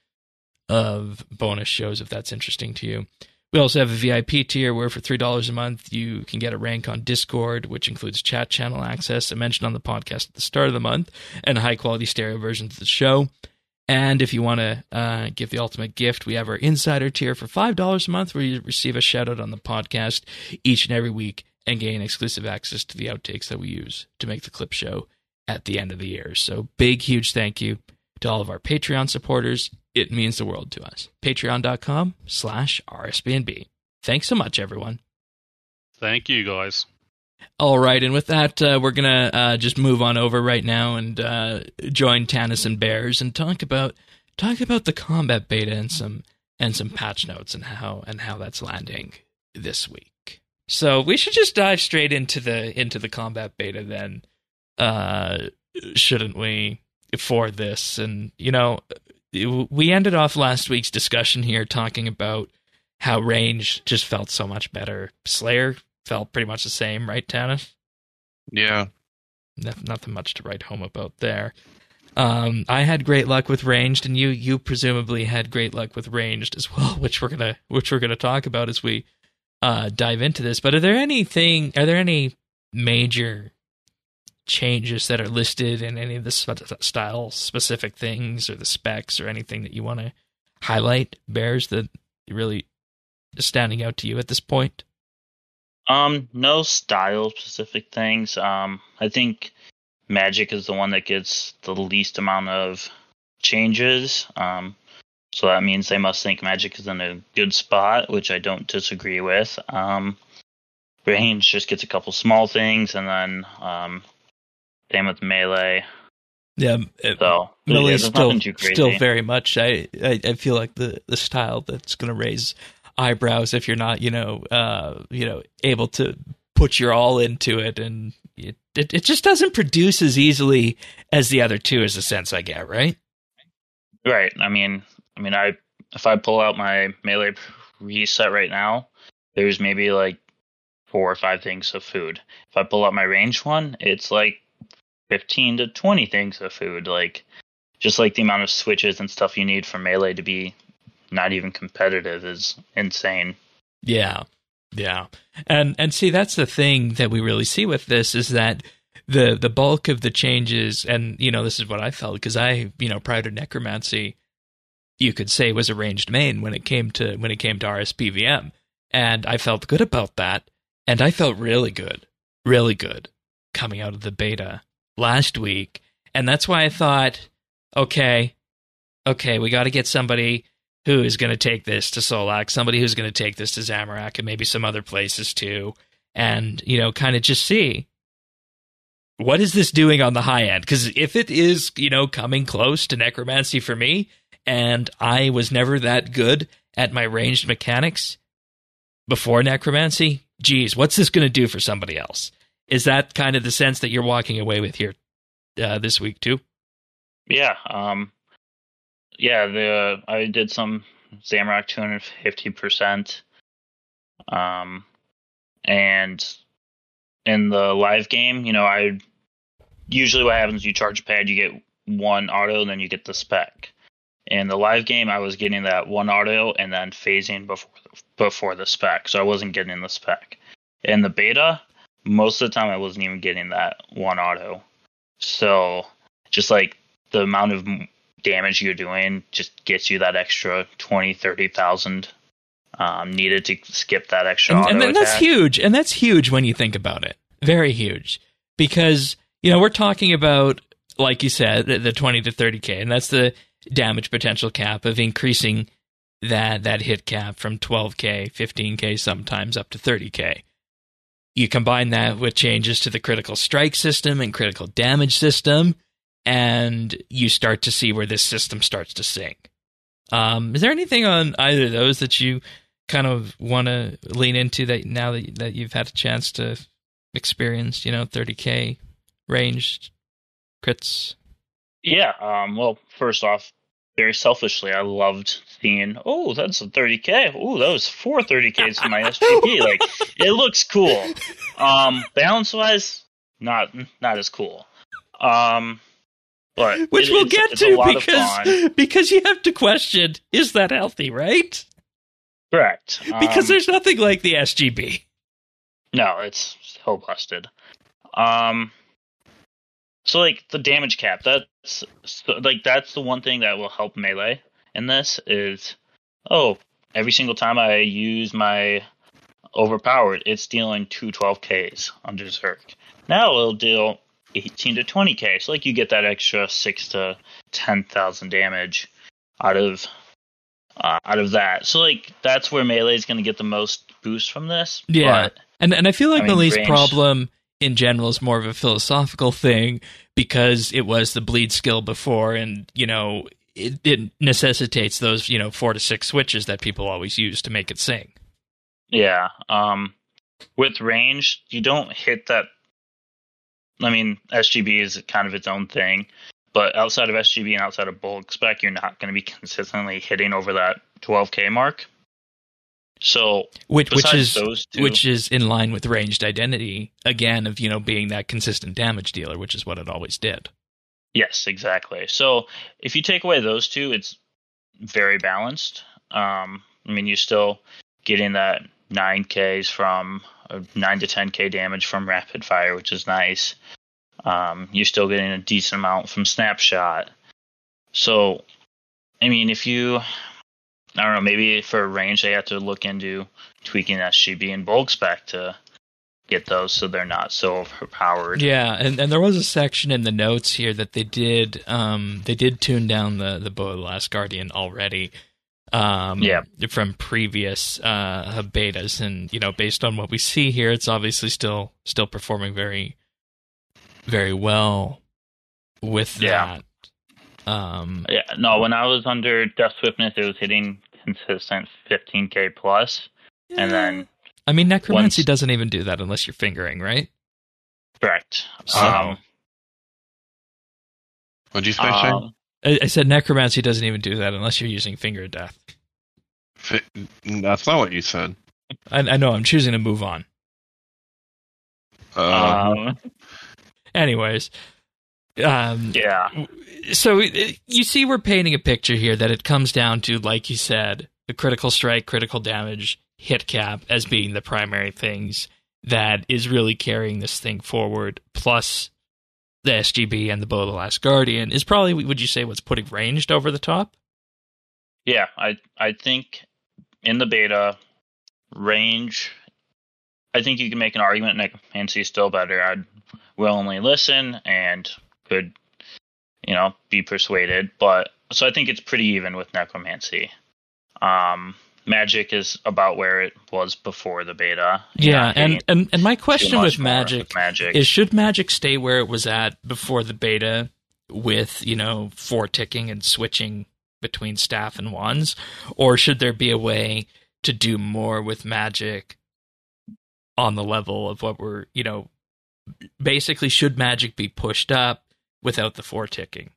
[SPEAKER 1] of bonus shows if that's interesting to you. We also have a VIP tier where for $3 a month you can get a rank on Discord, which includes chat channel access, I mentioned on the podcast at the start of the month, and high quality stereo versions of the show. And if you want to uh, give the ultimate gift, we have our insider tier for $5 a month where you receive a shout out on the podcast each and every week and gain exclusive access to the outtakes that we use to make the clip show at the end of the year. So big, huge thank you to all of our Patreon supporters. It means the world to us. Patreon.com slash RSBNB. Thanks so much, everyone.
[SPEAKER 2] Thank you, guys.
[SPEAKER 1] All right, and with that, uh, we're gonna uh, just move on over right now and uh, join Tannis and Bears and talk about talk about the combat beta and some and some patch notes and how and how that's landing this week. So we should just dive straight into the into the combat beta then, uh, shouldn't we? For this, and you know, we ended off last week's discussion here talking about how range just felt so much better. Slayer felt pretty much the same, right, Tannis?
[SPEAKER 3] Yeah.
[SPEAKER 1] Noth- Nothing much to write home about there. Um, I had great luck with ranged, and you you presumably had great luck with ranged as well, which we're gonna which we're gonna talk about as we uh, dive into this. But are there anything? Are there any major changes that are listed in any of the sp- style specific things or the specs or anything that you want to highlight? Bears that really is standing out to you at this point?
[SPEAKER 3] Um, no style specific things. Um, I think Magic is the one that gets the least amount of changes. Um, so that means they must think Magic is in a good spot, which I don't disagree with. Um, range just gets a couple small things, and then um, same with melee.
[SPEAKER 1] Yeah, it,
[SPEAKER 3] So
[SPEAKER 1] melee
[SPEAKER 3] yeah,
[SPEAKER 1] is still
[SPEAKER 3] nothing too crazy.
[SPEAKER 1] still very much. I, I I feel like the the style that's going to raise eyebrows if you're not you know uh you know able to put your all into it and it, it it just doesn't produce as easily as the other two is the sense I get right.
[SPEAKER 3] Right. I mean, I mean, I if I pull out my melee reset right now, there's maybe like four or five things of food. If I pull out my range one, it's like fifteen to twenty things of food. Like, just like the amount of switches and stuff you need for melee to be not even competitive is insane.
[SPEAKER 1] Yeah. Yeah. And and see that's the thing that we really see with this is that the the bulk of the changes and you know this is what I felt because I you know prior to necromancy you could say was arranged main when it came to when it came to RSPVM and I felt good about that and I felt really good really good coming out of the beta last week and that's why I thought okay okay we got to get somebody who is going to take this to Solak, somebody who's going to take this to Zamorak and maybe some other places too, and you know, kind of just see what is this doing on the high end? Because if it is, you know, coming close to necromancy for me, and I was never that good at my ranged mechanics before necromancy, geez, what's this going to do for somebody else? Is that kind of the sense that you're walking away with here uh, this week too?
[SPEAKER 3] Yeah. Um. Yeah. The I did some Zamorak two hundred fifty percent. Um, and in the live game, you know, I usually what happens you charge a pad, you get one auto, and then you get the spec. In the live game, I was getting that one auto and then phasing before before the spec, so I wasn't getting the spec. In the beta, most of the time I wasn't even getting that one auto. So just like the amount of damage you're doing just gets you that extra 20, 30,000 um, needed to skip that extra
[SPEAKER 1] and, and that's huge and that's huge when you think about it. Very huge. Because you know we're talking about like you said the, the 20 to 30k and that's the damage potential cap of increasing that that hit cap from 12k 15k sometimes up to 30k you combine that with changes to the critical strike system and critical damage system and you start to see where this system starts to sink um, is there anything on either of those that you kind of want to lean into that now that that you've had a chance to experience, you know, 30k ranged crits?
[SPEAKER 3] Yeah. Um, well, first off, very selfishly, I loved seeing, oh, that's a 30k. Oh, that was four 30ks in my SGB. like, it looks cool. Um, balance wise, not not as cool. Um, but
[SPEAKER 1] Which
[SPEAKER 3] it-
[SPEAKER 1] we'll
[SPEAKER 3] it's-
[SPEAKER 1] get
[SPEAKER 3] it's
[SPEAKER 1] to
[SPEAKER 3] lot of fun.
[SPEAKER 1] because because you have to question is that healthy, right?
[SPEAKER 3] correct
[SPEAKER 1] Because
[SPEAKER 3] Um,
[SPEAKER 1] there's nothing like the SGB.
[SPEAKER 3] No, it's so busted. Um, so like the damage cap, that's like that's the one thing that will help melee in this is, oh, every single time I use my overpowered, it's dealing two 12ks on Berserk. Now it'll deal 18 to 20k, so like you get that extra six to ten thousand damage out of uh, out of that. So like that's where melee is going to get the most boost from this.
[SPEAKER 1] Yeah.
[SPEAKER 3] but
[SPEAKER 1] And and I feel like
[SPEAKER 3] I mean,
[SPEAKER 1] Melee's
[SPEAKER 3] range-
[SPEAKER 1] problem in general is more of a philosophical thing because it was the bleed skill before and you know it, it necessitates those you know four to six switches that people always use to make it sing.
[SPEAKER 3] Yeah. Um, with range, you don't hit that. I mean, SGB is kind of its own thing, but outside of SGB and outside of bulk spec, you're not going to be consistently hitting over that 12k mark. So,
[SPEAKER 1] which which is
[SPEAKER 3] those two,
[SPEAKER 1] which is in line with ranged identity again of you know being that consistent damage dealer, which is what it always did.
[SPEAKER 3] yes, exactly. So, if you take away those two, it's very balanced. Um, I mean, you're still getting that 9Ks from uh, 9 to 10K damage from rapid fire, which is nice. Um, you're still getting a decent amount from snapshot. So, I mean, if you, I don't know, maybe for range they have to look into tweaking SGB and bulk spec to get those so they're not so overpowered.
[SPEAKER 1] Yeah, and, and there was a section in the notes here that they did um they did tune down the the Bow of the Last Guardian already. Um
[SPEAKER 3] Yeah.
[SPEAKER 1] from previous uh betas and you know based on what we see here it's obviously still still performing very very well with
[SPEAKER 3] Yeah.
[SPEAKER 1] that. Um
[SPEAKER 3] Yeah, no, when I was under Death Swiftness, it was hitting consistent 15k plus, and then
[SPEAKER 1] I mean necromancy
[SPEAKER 3] once-
[SPEAKER 1] doesn't even do that unless you're fingering, right?
[SPEAKER 3] correct.
[SPEAKER 1] So-
[SPEAKER 3] Um,
[SPEAKER 4] What'd you say, Shane?
[SPEAKER 3] um,
[SPEAKER 1] I, I said necromancy doesn't even do that unless you're using finger of death.
[SPEAKER 4] That's not what you said.
[SPEAKER 1] I, I know I'm choosing to move on.
[SPEAKER 4] Uh,
[SPEAKER 3] um,
[SPEAKER 1] Anyways, um,
[SPEAKER 3] yeah,
[SPEAKER 1] so uh, you see, we're painting a picture here that it comes down to, like you said, the critical strike, critical damage, hit cap as being the primary things that is really carrying this thing forward. Plus, the SGB and the Bow of the Last Guardian is probably, would you say, what's putting ranged over the top?
[SPEAKER 3] yeah. I I think in the beta range, I think you can make an argument Necromancy is still better. I'd willingly listen and could, you know, be persuaded. But so I think it's pretty even with Necromancy. Um, Magic is about where it was before the beta.
[SPEAKER 1] Yeah, and, and and my question with Magic
[SPEAKER 3] Magic
[SPEAKER 1] is should Magic stay where it was at before the beta with, you know, four ticking and switching between staff and wands? Or should there be a way to do more with Magic on the level of what we're, you know, basically should Magic be pushed up without the four ticking?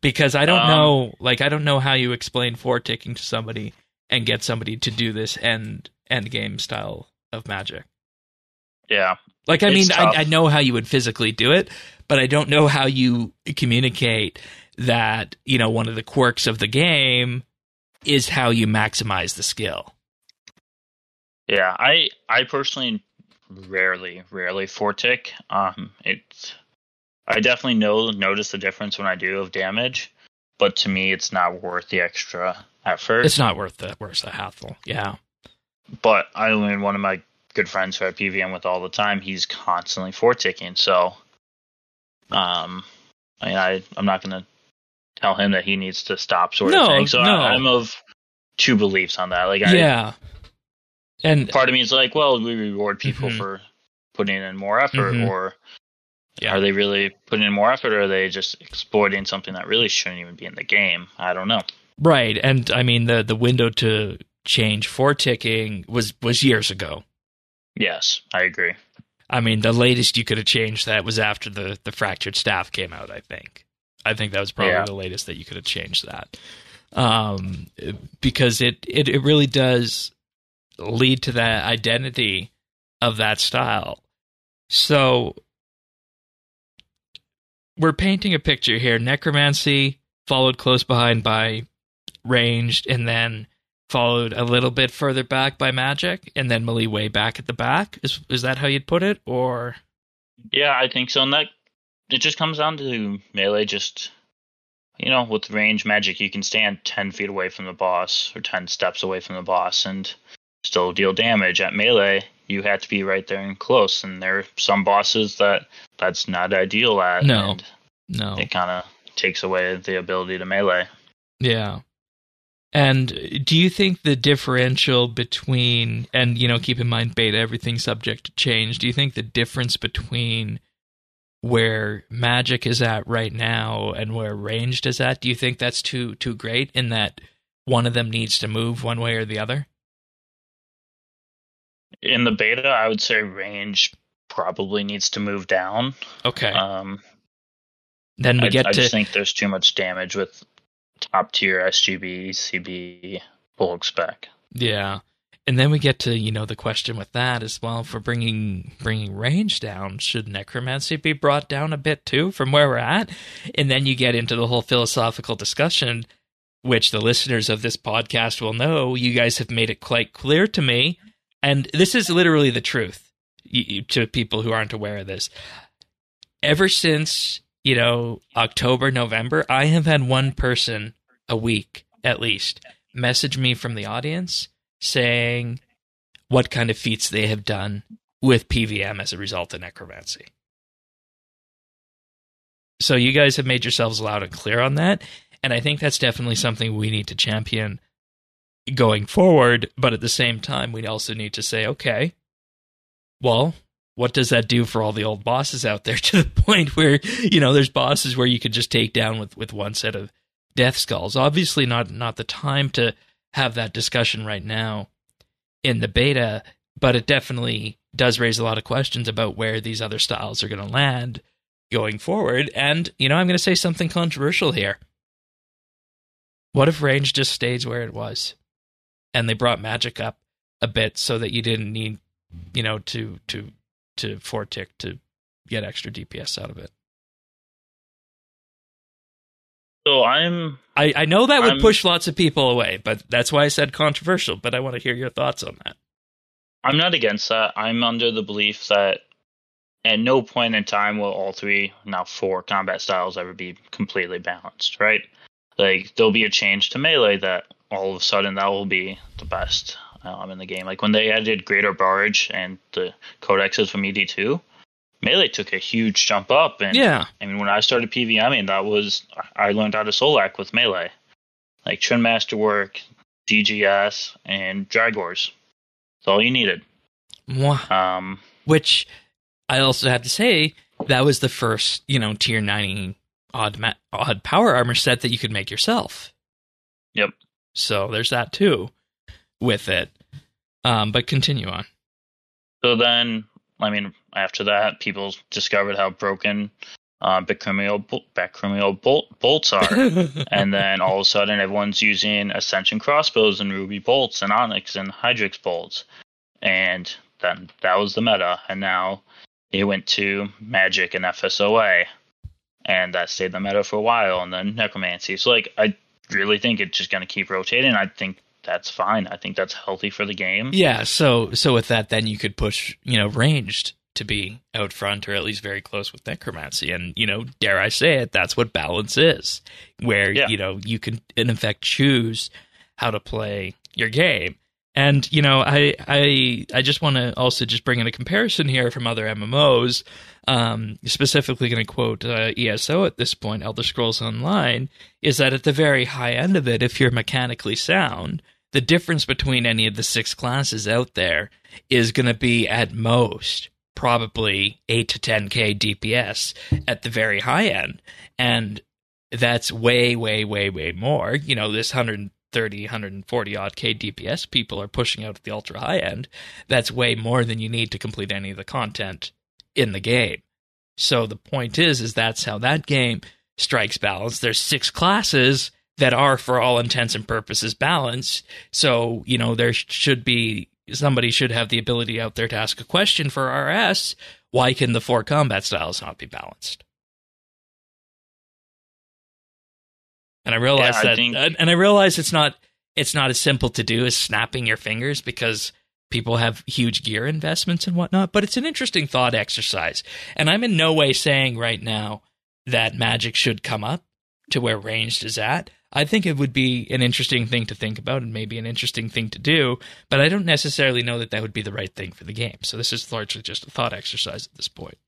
[SPEAKER 1] Because I don't
[SPEAKER 3] Um,
[SPEAKER 1] know, like I don't know how you explain four ticking to somebody and get somebody to do this end end game style of Magic.
[SPEAKER 3] yeah.
[SPEAKER 1] Like, I mean. I, I know how you would physically do it, but I don't know how you communicate that, you know, one of the quirks of the game is how you maximize the skill.
[SPEAKER 3] Yeah, I I personally rarely rarely four tick. Um, it's I definitely know notice the difference when I do of damage, but to me it's not worth the extra effort.
[SPEAKER 1] It's not worth the worth the hassle. Yeah.
[SPEAKER 3] but I mean, one of my good friends who I PVM with all the time, he's constantly four ticking. So, um, I mean, I I'm not gonna tell him that he needs to stop, sort
[SPEAKER 1] No,
[SPEAKER 3] of thing. So
[SPEAKER 1] no.
[SPEAKER 3] I, I'm of two beliefs on that. Like, I,
[SPEAKER 1] yeah. And
[SPEAKER 3] part of me is like, well, we reward people
[SPEAKER 1] Mhm.
[SPEAKER 3] for putting in more effort,
[SPEAKER 1] Mhm.
[SPEAKER 3] or
[SPEAKER 1] Yeah.
[SPEAKER 3] are they really putting in more effort, or are they just exploiting something that really shouldn't even be in the game? I don't know.
[SPEAKER 1] right, and I mean the the window to change for ticking was was years ago.
[SPEAKER 3] Yes, I agree.
[SPEAKER 1] I mean, the latest you could have changed that was after the the fractured staff came out. I think. I think that was probably
[SPEAKER 3] Yeah.
[SPEAKER 1] the latest that you could have changed that, um, because it, it it really does lead to that identity of that style. So we're painting a picture here. Necromancy followed close behind by ranged, and then followed a little bit further back by magic, and then melee way back at the back. Is is that how you'd put it, or?
[SPEAKER 3] Yeah, I think so. And that it just comes down to melee. Just you know, with range magic, you can stand ten feet away from the boss or ten steps away from the boss and still deal damage. At melee, you have to be right there and close. And there are some bosses that that's not ideal at.
[SPEAKER 1] No.
[SPEAKER 3] and
[SPEAKER 1] No.
[SPEAKER 3] it kind of takes away the ability to melee.
[SPEAKER 1] Yeah. And do you think the differential between, and you know, keep in mind beta, everything's subject to change. Do you think the difference between where magic is at right now and where ranged is at, do you think that's too too great in that one of them needs to move one way or the other?
[SPEAKER 3] In the beta, I would say range probably needs to move down.
[SPEAKER 1] Okay.
[SPEAKER 3] Um,
[SPEAKER 1] then we
[SPEAKER 3] I,
[SPEAKER 1] get
[SPEAKER 3] I
[SPEAKER 1] to
[SPEAKER 3] just think there's too much damage with top tier SGB, CB, bulk spec.
[SPEAKER 1] Yeah. And then we get to, you know, the question with that as well for bringing bringing range down. Should necromancy be brought down a bit too from where we're at? And then you get into the whole philosophical discussion, which the listeners of this podcast will know. You guys have made it quite clear to me, and this is literally the truth to people who aren't aware of this. Ever since you know October, November, I have had one person a week at least message me from the audience saying what kind of feats they have done with PVM as a result of necromancy. So you guys have made yourselves loud and clear on that, and I think that's definitely something we need to champion going forward, but at the same time we also need to say, okay, well, what does that do for all the old bosses out there to the point where, you know, there's bosses where you could just take down with with one set of death skulls. Obviously not not the time to have that discussion right now in the beta, but it definitely does raise a lot of questions about where these other styles are going to land going forward. And, you know, I'm going to say something controversial here. What if range just stays where it was? And they brought magic up a bit so that you didn't need, you know, to to to four tick to get extra DPS out of it.
[SPEAKER 3] So I'm
[SPEAKER 1] I, I know that would
[SPEAKER 3] I'm-
[SPEAKER 1] push lots of people away, but that's why I said controversial. But I want to hear your thoughts on that.
[SPEAKER 3] I'm not against that. I'm under the belief that at no point in time will all three, now four combat styles ever be completely balanced, right? Like there'll be a change to melee that all of a sudden that will be the best um, in the game. Like when they added Greater Barge and the codexes from ED2, melee took a huge jump up. And
[SPEAKER 1] Yeah,
[SPEAKER 3] I mean, when I started PVMing, that was I learned how to Solak with melee, like Trim Masterwork, DGS, and Drygores. That's all you needed. Um,
[SPEAKER 1] which I also have to say that was the first, you know, tier 90 odd ma- odd power armor set that you could make yourself.
[SPEAKER 3] Yep.
[SPEAKER 1] So there's that too with it. Um, but continue on.
[SPEAKER 3] so then, I mean, after that, people discovered how broken uh, Bakriminel, bol- Bakriminel bolt, bolts are. and then all of a sudden, everyone's using Ascension crossbows and Ruby bolts and Onyx and Hydrix bolts. And then that was the meta. And now it went to Magic and FSOA. And that stayed the meta for a while. And then Necromancy. So, like, I really think it's just going to keep rotating. I think that's fine. I think that's healthy for the game.
[SPEAKER 1] yeah, so so with that then you could push, you know, ranged to be out front or at least very close with necromancy and you know dare i say it that's what balance is where
[SPEAKER 3] Yeah.
[SPEAKER 1] you know you can in effect choose how to play your game and you know i i i just want to also just bring in a comparison here from other mmos um specifically going to quote uh, eso at this point elder scrolls online is that at the very high end of it if you're mechanically sound the difference between any of the six classes out there is going to be at most probably 8 to 10k DPS at the very high end. And that's way way way way more. You know this 130 140 odd k DPS people are pushing out at the ultra high end that's way more than you need to complete any of the content in the game so the point is is that's how that game strikes balance there's six classes that are for all intents and purposes balanced so you know there should be somebody should have the ability out there to ask a question for RS. Why can the four combat styles not be balanced? And I realize
[SPEAKER 3] Yeah, I
[SPEAKER 1] that,
[SPEAKER 3] think-
[SPEAKER 1] and I realize it's not it's not as simple to do as snapping your fingers because people have huge gear investments and whatnot. But it's an interesting thought exercise, and I'm in no way saying right now that magic should come up to where ranged is at. I think it would be an interesting thing to think about and maybe an interesting thing to do, but I don't necessarily know that that would be the right thing for the game. So this is largely just a thought exercise at this point.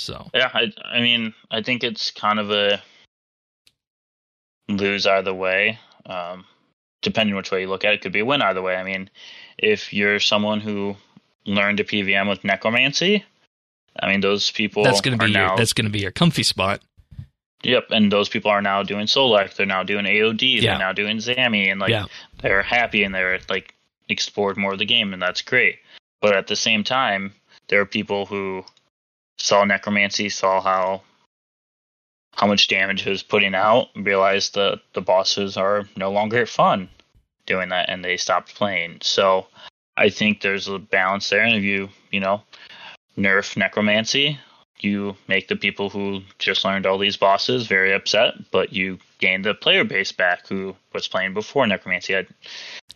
[SPEAKER 1] So
[SPEAKER 3] Yeah, I, I mean, I think it's kind of a lose either way. Um, depending which way you look at it, it could be a win either way. I mean, if you're someone who learned to PVM with necromancy, I mean, those people
[SPEAKER 1] that's going to be your
[SPEAKER 3] now.
[SPEAKER 1] that's going to be your comfy spot.
[SPEAKER 3] Yep, and those people are now doing Solak. They're now doing AOD.
[SPEAKER 1] Yeah.
[SPEAKER 3] They're now doing Zami, and like
[SPEAKER 1] Yeah.
[SPEAKER 3] they're happy and they're like explored more of the game, and that's great. But at the same time, there are people who saw necromancy, saw how how much damage it was putting out, realized that the bosses are no longer fun doing that, and they stopped playing. So I think there's a balance there, and if you you know nerf necromancy, you make the people who just learned all these bosses very upset, but you gain the player base back who was playing before necromancy. I,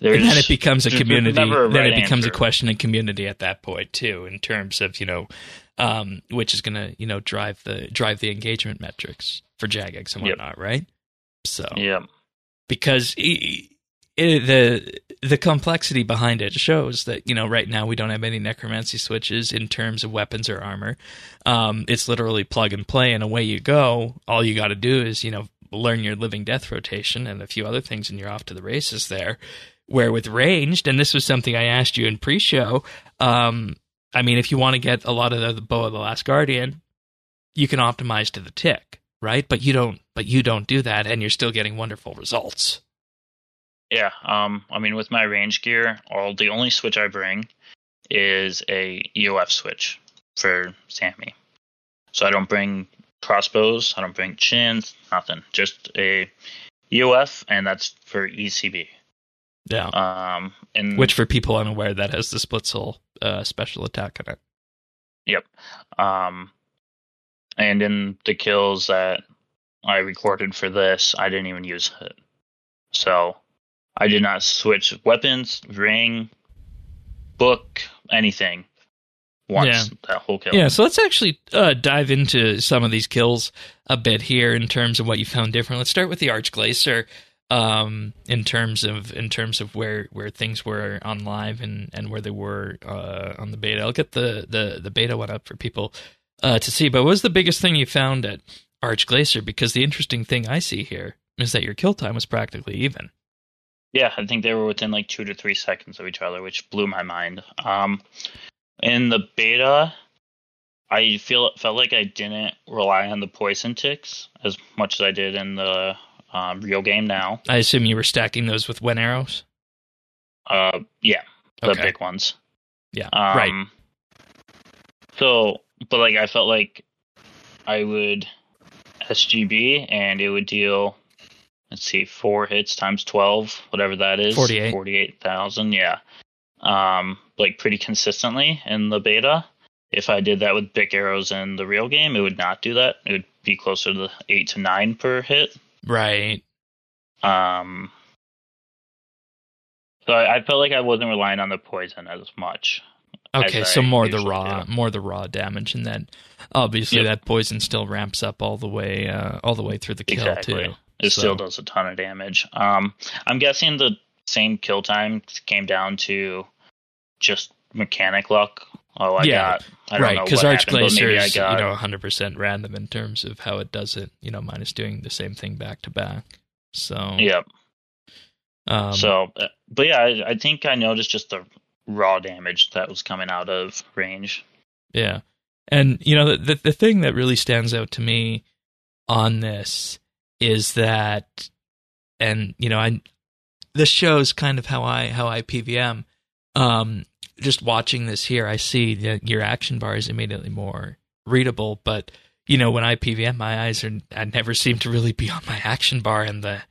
[SPEAKER 3] there's,
[SPEAKER 1] and then it becomes a community.
[SPEAKER 3] never a
[SPEAKER 1] Then
[SPEAKER 3] right
[SPEAKER 1] it becomes a
[SPEAKER 3] answer.
[SPEAKER 1] question of community at that point too, in terms of you know, um, which is going to you know drive the drive the engagement metrics for Jagex and
[SPEAKER 3] Yep.
[SPEAKER 1] whatnot, right? So
[SPEAKER 3] Yeah,
[SPEAKER 1] because e- it, the the complexity behind it shows that you know right now we don't have any necromancy switches in terms of weapons or armor. Um, it's literally plug and play, and away you go. All you got to do is you know learn your living death rotation and a few other things, and you're off to the races there. Where with ranged, and this was something I asked you in pre-show. Um, I mean, if you want to get a lot of the, the bow of the last guardian, you can optimize to the tick, right? But you don't. But you don't do that, and you're still getting wonderful results.
[SPEAKER 3] Yeah, um, I mean, with my range gear, all the only switch I bring is a EOF switch for Zammy. So I don't bring crossbows, I don't bring chins, nothing. Just a EOF, and that's for ECB.
[SPEAKER 1] Yeah.
[SPEAKER 3] Um, and
[SPEAKER 1] Which, for people unaware, that has the split soul uh, special attack in it.
[SPEAKER 3] Yep. Um, and in the kills that I recorded for this, I didn't even use it. So I did not switch weapons, ring, book, anything once
[SPEAKER 1] Yeah.
[SPEAKER 3] that whole kill.
[SPEAKER 1] Yeah, so let's actually uh, dive into some of these kills a bit here in terms of what you found different. Let's start with the Arch-Glacor. Um, in terms of in terms of where where things were on live and and where they were uh, on the beta. I'll get the the the beta one up for people uh, to see. But what was the biggest thing you found at Arch-Glacor? Because the interesting thing I see here is that your kill time was practically even.
[SPEAKER 3] Yeah, I think they were within like two to three seconds of each other, which blew my mind. Um, in the beta, I feel felt like I didn't rely on the poison ticks as much as I did in the um, real game now.
[SPEAKER 1] I assume you were stacking those with Wen arrows.
[SPEAKER 3] Uh, yeah, the
[SPEAKER 1] Okay.
[SPEAKER 3] big ones.
[SPEAKER 1] Yeah,
[SPEAKER 3] Um,
[SPEAKER 1] right.
[SPEAKER 3] So, but like I felt like I would SGB and it would deal. Let's see, four hits times twelve, whatever that is.
[SPEAKER 1] 48.
[SPEAKER 3] Forty-eight thousand. Yeah. Um, like pretty consistently in the beta. If I did that with big arrows in the real game, it would not do that. It would be closer to the eight to nine per hit.
[SPEAKER 1] Right.
[SPEAKER 3] Um, so I, I felt like I wasn't relying on the poison as much.
[SPEAKER 1] Okay, so more the raw,
[SPEAKER 3] do.
[SPEAKER 1] more the raw damage, and then obviously
[SPEAKER 3] Yep.
[SPEAKER 1] that poison still ramps up all the way, uh, all the way through the kill
[SPEAKER 3] Exactly.
[SPEAKER 1] too.
[SPEAKER 3] It
[SPEAKER 1] So-
[SPEAKER 3] still does a ton of damage. Um, I'm guessing the same kill time came down to just mechanic luck. Oh, I
[SPEAKER 1] Yeah,
[SPEAKER 3] got I
[SPEAKER 1] right, because
[SPEAKER 3] what
[SPEAKER 1] Arch
[SPEAKER 3] happened, but
[SPEAKER 1] Glacor
[SPEAKER 3] maybe I
[SPEAKER 1] is you know 100 percent random in terms of how it does it. You know, minus doing the same thing back to back. So
[SPEAKER 3] Yep.
[SPEAKER 1] um,
[SPEAKER 3] so, uh, but yeah, I, I think I noticed just the raw damage that was coming out of range.
[SPEAKER 1] Yeah. And you know the, the the thing that really stands out to me on this is that and you know I this shows kind of how I how I PVM um just watching this here I see that your action bar is immediately more readable but you know when I PVM my eyes are I never seem to really be on my action bar and the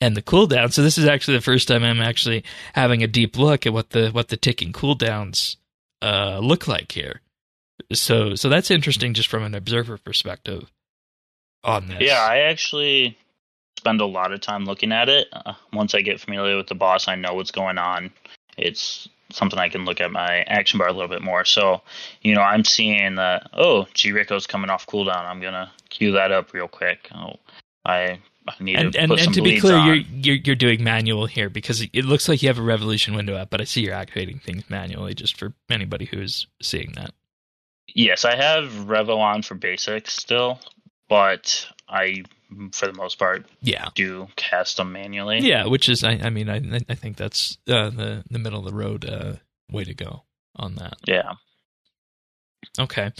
[SPEAKER 1] and the cooldown so this is actually the first time I'm actually having a deep look at what the what the ticking cooldowns uh look like here so so that's interesting just from an observer perspective on this.
[SPEAKER 3] Yeah, I actually spend a lot of time looking at it. Uh, once I get familiar with the boss, I know what's going on. It's something I can look at my action bar a little bit more. So, you know, I'm seeing that, oh, G Rico's coming off cooldown. I'm going to queue that up real quick. Oh, I, I need
[SPEAKER 1] and
[SPEAKER 3] to
[SPEAKER 1] and, and to be clear, you're, you're you're doing manual here because it looks like you have a revolution window up, but I see you're activating things manually just for anybody who's seeing that.
[SPEAKER 3] Yes, I have Revo on for basics still, but I, for the most part,
[SPEAKER 1] Yeah,
[SPEAKER 3] do cast them manually.
[SPEAKER 1] yeah, which is I, I mean I I think that's uh, the the middle of the road uh, way to go on that.
[SPEAKER 3] Yeah.
[SPEAKER 1] Okay.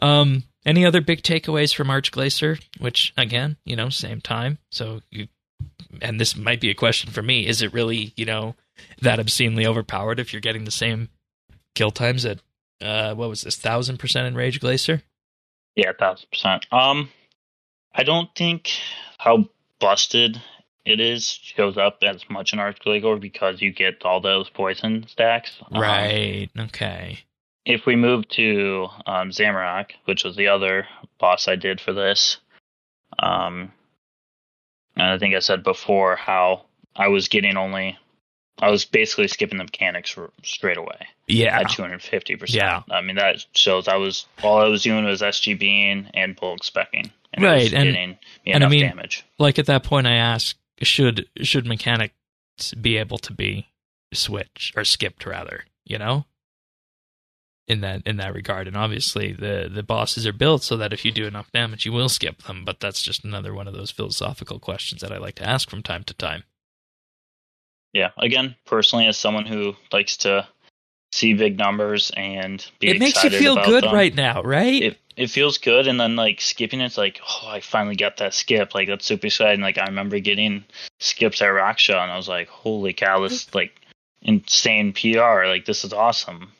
[SPEAKER 1] Um, any other big takeaways from Arch-Glacor? Which again, you know, same time. So you, and this might be a question for me: Is it really, you know, that obscenely overpowered if you're getting the same kill times at uh, what was this thousand percent in Rage Glacor?
[SPEAKER 3] Yeah, thousand percent. Um, I don't think how busted it is shows up as much in Arch-Glacor because you get all those poison stacks. Um,
[SPEAKER 1] Right. Okay.
[SPEAKER 3] if we move to um, Zamorak, which was the other boss I did for this, um, and I think I said before how I was getting only, I was basically skipping the mechanics straight away
[SPEAKER 1] Yeah.
[SPEAKER 3] at 250%.
[SPEAKER 1] Yeah.
[SPEAKER 3] I mean, that shows I was, all I was doing was SGBing and bulk specking. And
[SPEAKER 1] Right, and- and I mean-
[SPEAKER 3] damage.
[SPEAKER 1] Like at that point, I asked, should should mechanic not be able to be switched or skipped rather, you know? In that in that regard. And obviously the the bosses are built so that if you do enough damage you will skip them, but that's just another one of those philosophical questions that I like to ask from time to time.
[SPEAKER 3] Yeah. Again, personally, as someone who likes to see big numbers and be
[SPEAKER 1] it makes you feel good
[SPEAKER 3] them,
[SPEAKER 1] right now, right?
[SPEAKER 3] It it feels good, and then like skipping it's like, oh, I finally got that skip. Like that's super exciting. Like I remember getting skips at Raksha, and I was like, holy cow, this like insane PR. Like this is awesome.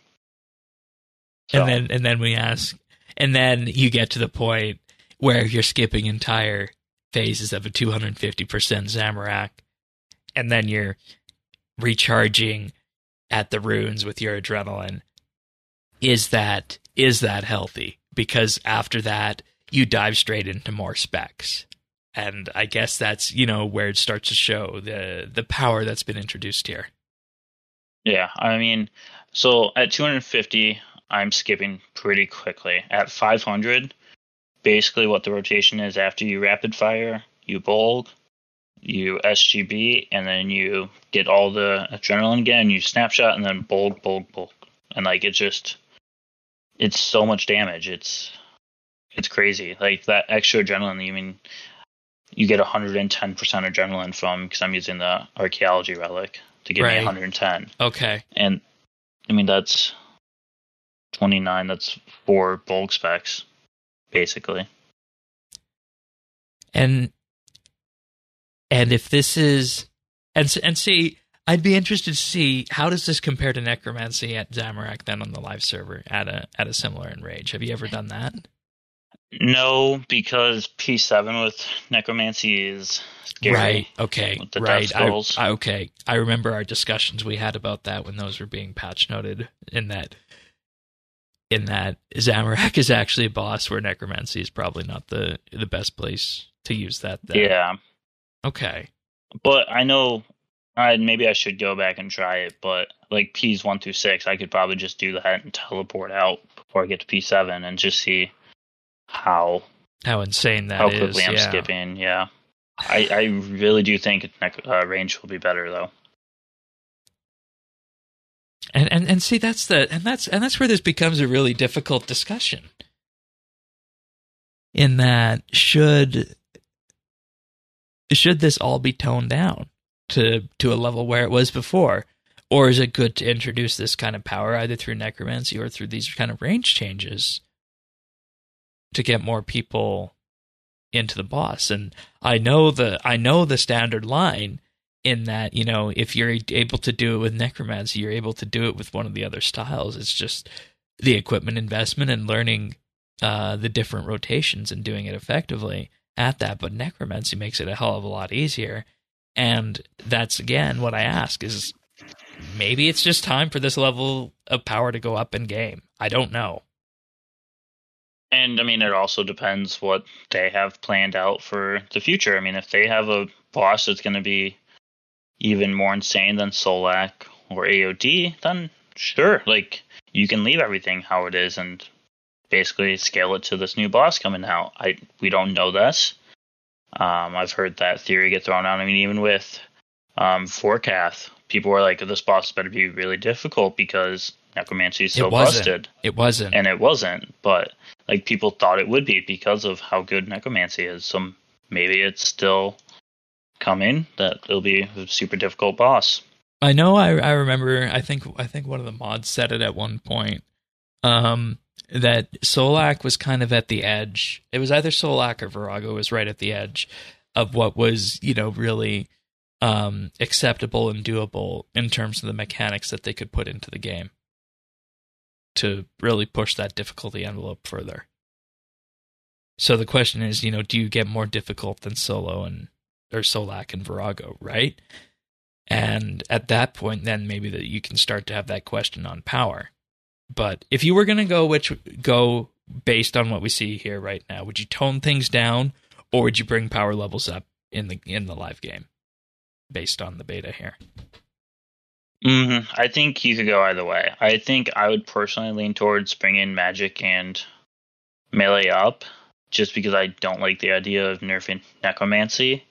[SPEAKER 3] So,
[SPEAKER 1] and then and then we ask and then you get to the point where you're skipping entire phases of a 250% Zamorak and then you're recharging at the runes with your adrenaline. Is that is that healthy? Because after that you dive straight into more specs. And i guess that's you know where it starts to show the the power that's been introduced here.
[SPEAKER 3] Yeah, I mean, so at 250, I'm skipping pretty quickly. At 500, basically what the rotation is after you rapid fire, you bulk, you SGB, and then you get all the adrenaline again, you snapshot, and then bulk, bulk, bulk. And like it just, it's so much damage. It's, it's crazy. Like that extra adrenaline, you mean, you get 110% adrenaline from, because I'm using the archaeology relic to give
[SPEAKER 1] Right.
[SPEAKER 3] me 110
[SPEAKER 1] okay
[SPEAKER 3] and I mean that's 29. That's four bulk specs, basically.
[SPEAKER 1] and and if this is and and see i'd be interested to see how does this compare to necromancy at zamorak then on the live server at a at a similar enrage have you ever done that
[SPEAKER 3] No, because P7 with necromancy is scary.
[SPEAKER 1] right okay
[SPEAKER 3] with the
[SPEAKER 1] right I. I- okay i remember our discussions we had about that when those were being patch noted in that in that zamorak is actually a boss where necromancy is probably not the the best place to use that then.
[SPEAKER 3] Yeah,
[SPEAKER 1] okay
[SPEAKER 3] but I know. I maybe I should go back and try it, but like P's one through six, I could probably just do that and teleport out before I get to P seven and just see how
[SPEAKER 1] how insane that
[SPEAKER 3] how quickly I'm
[SPEAKER 1] yeah.
[SPEAKER 3] skipping. Yeah, I I really do think uh, range will be better though.
[SPEAKER 1] And and and see that's the and that's and that's where this becomes a really difficult discussion. In that should should this all be toned down to to a level where it was before? Or is it good to introduce this kind of power either through necromancy or through these kind of range changes to get more people into the boss? And I know the I know the standard line in that you know if you're able to do it with necromancy you're able to do it with one of the other styles. It's just the equipment investment and learning uh, the different rotations and doing it effectively at that but necromancy makes it a hell of a lot easier. And that's again what i ask is maybe it's just time for this level of power to go up in game. I don't know.
[SPEAKER 3] And I mean, it also depends what they have planned out for the future. I mean, if they have a boss that's going to be even more insane than Solak or AOD, then sure, like you can leave everything how it is and basically scale it to this new boss coming out. I we don't know this. Um, I've heard that theory get thrown out. I mean, even with um, Forecath, people were like, "This boss is better be really difficult because necromancy is so
[SPEAKER 1] it
[SPEAKER 3] busted."
[SPEAKER 1] it wasn't
[SPEAKER 3] and it wasn't. But like people thought it would be because of how good necromancy is. So maybe it's still coming that it'll be a super difficult boss.
[SPEAKER 1] I know. I I remember. I think I think one of the mods said it at one point. Um, that Solak was kind of at the edge. It was either Solak or Vorago was right at the edge of what was you know really um, acceptable and doable in terms of the mechanics that they could put into the game to really push that difficulty envelope further. So the question is, you know, do you get more difficult than Solo and or Solak and Vorago, right? And at that point, then maybe that you can start to have that question on power. But if you were going to go which go based on what we see here right now, would you tone things down or would you bring power levels up in the in the live game based on the beta here?
[SPEAKER 3] hmm I think you could go either way. I think I would personally lean towards bringing magic and melee up, just because I don't like the idea of nerfing necromancy.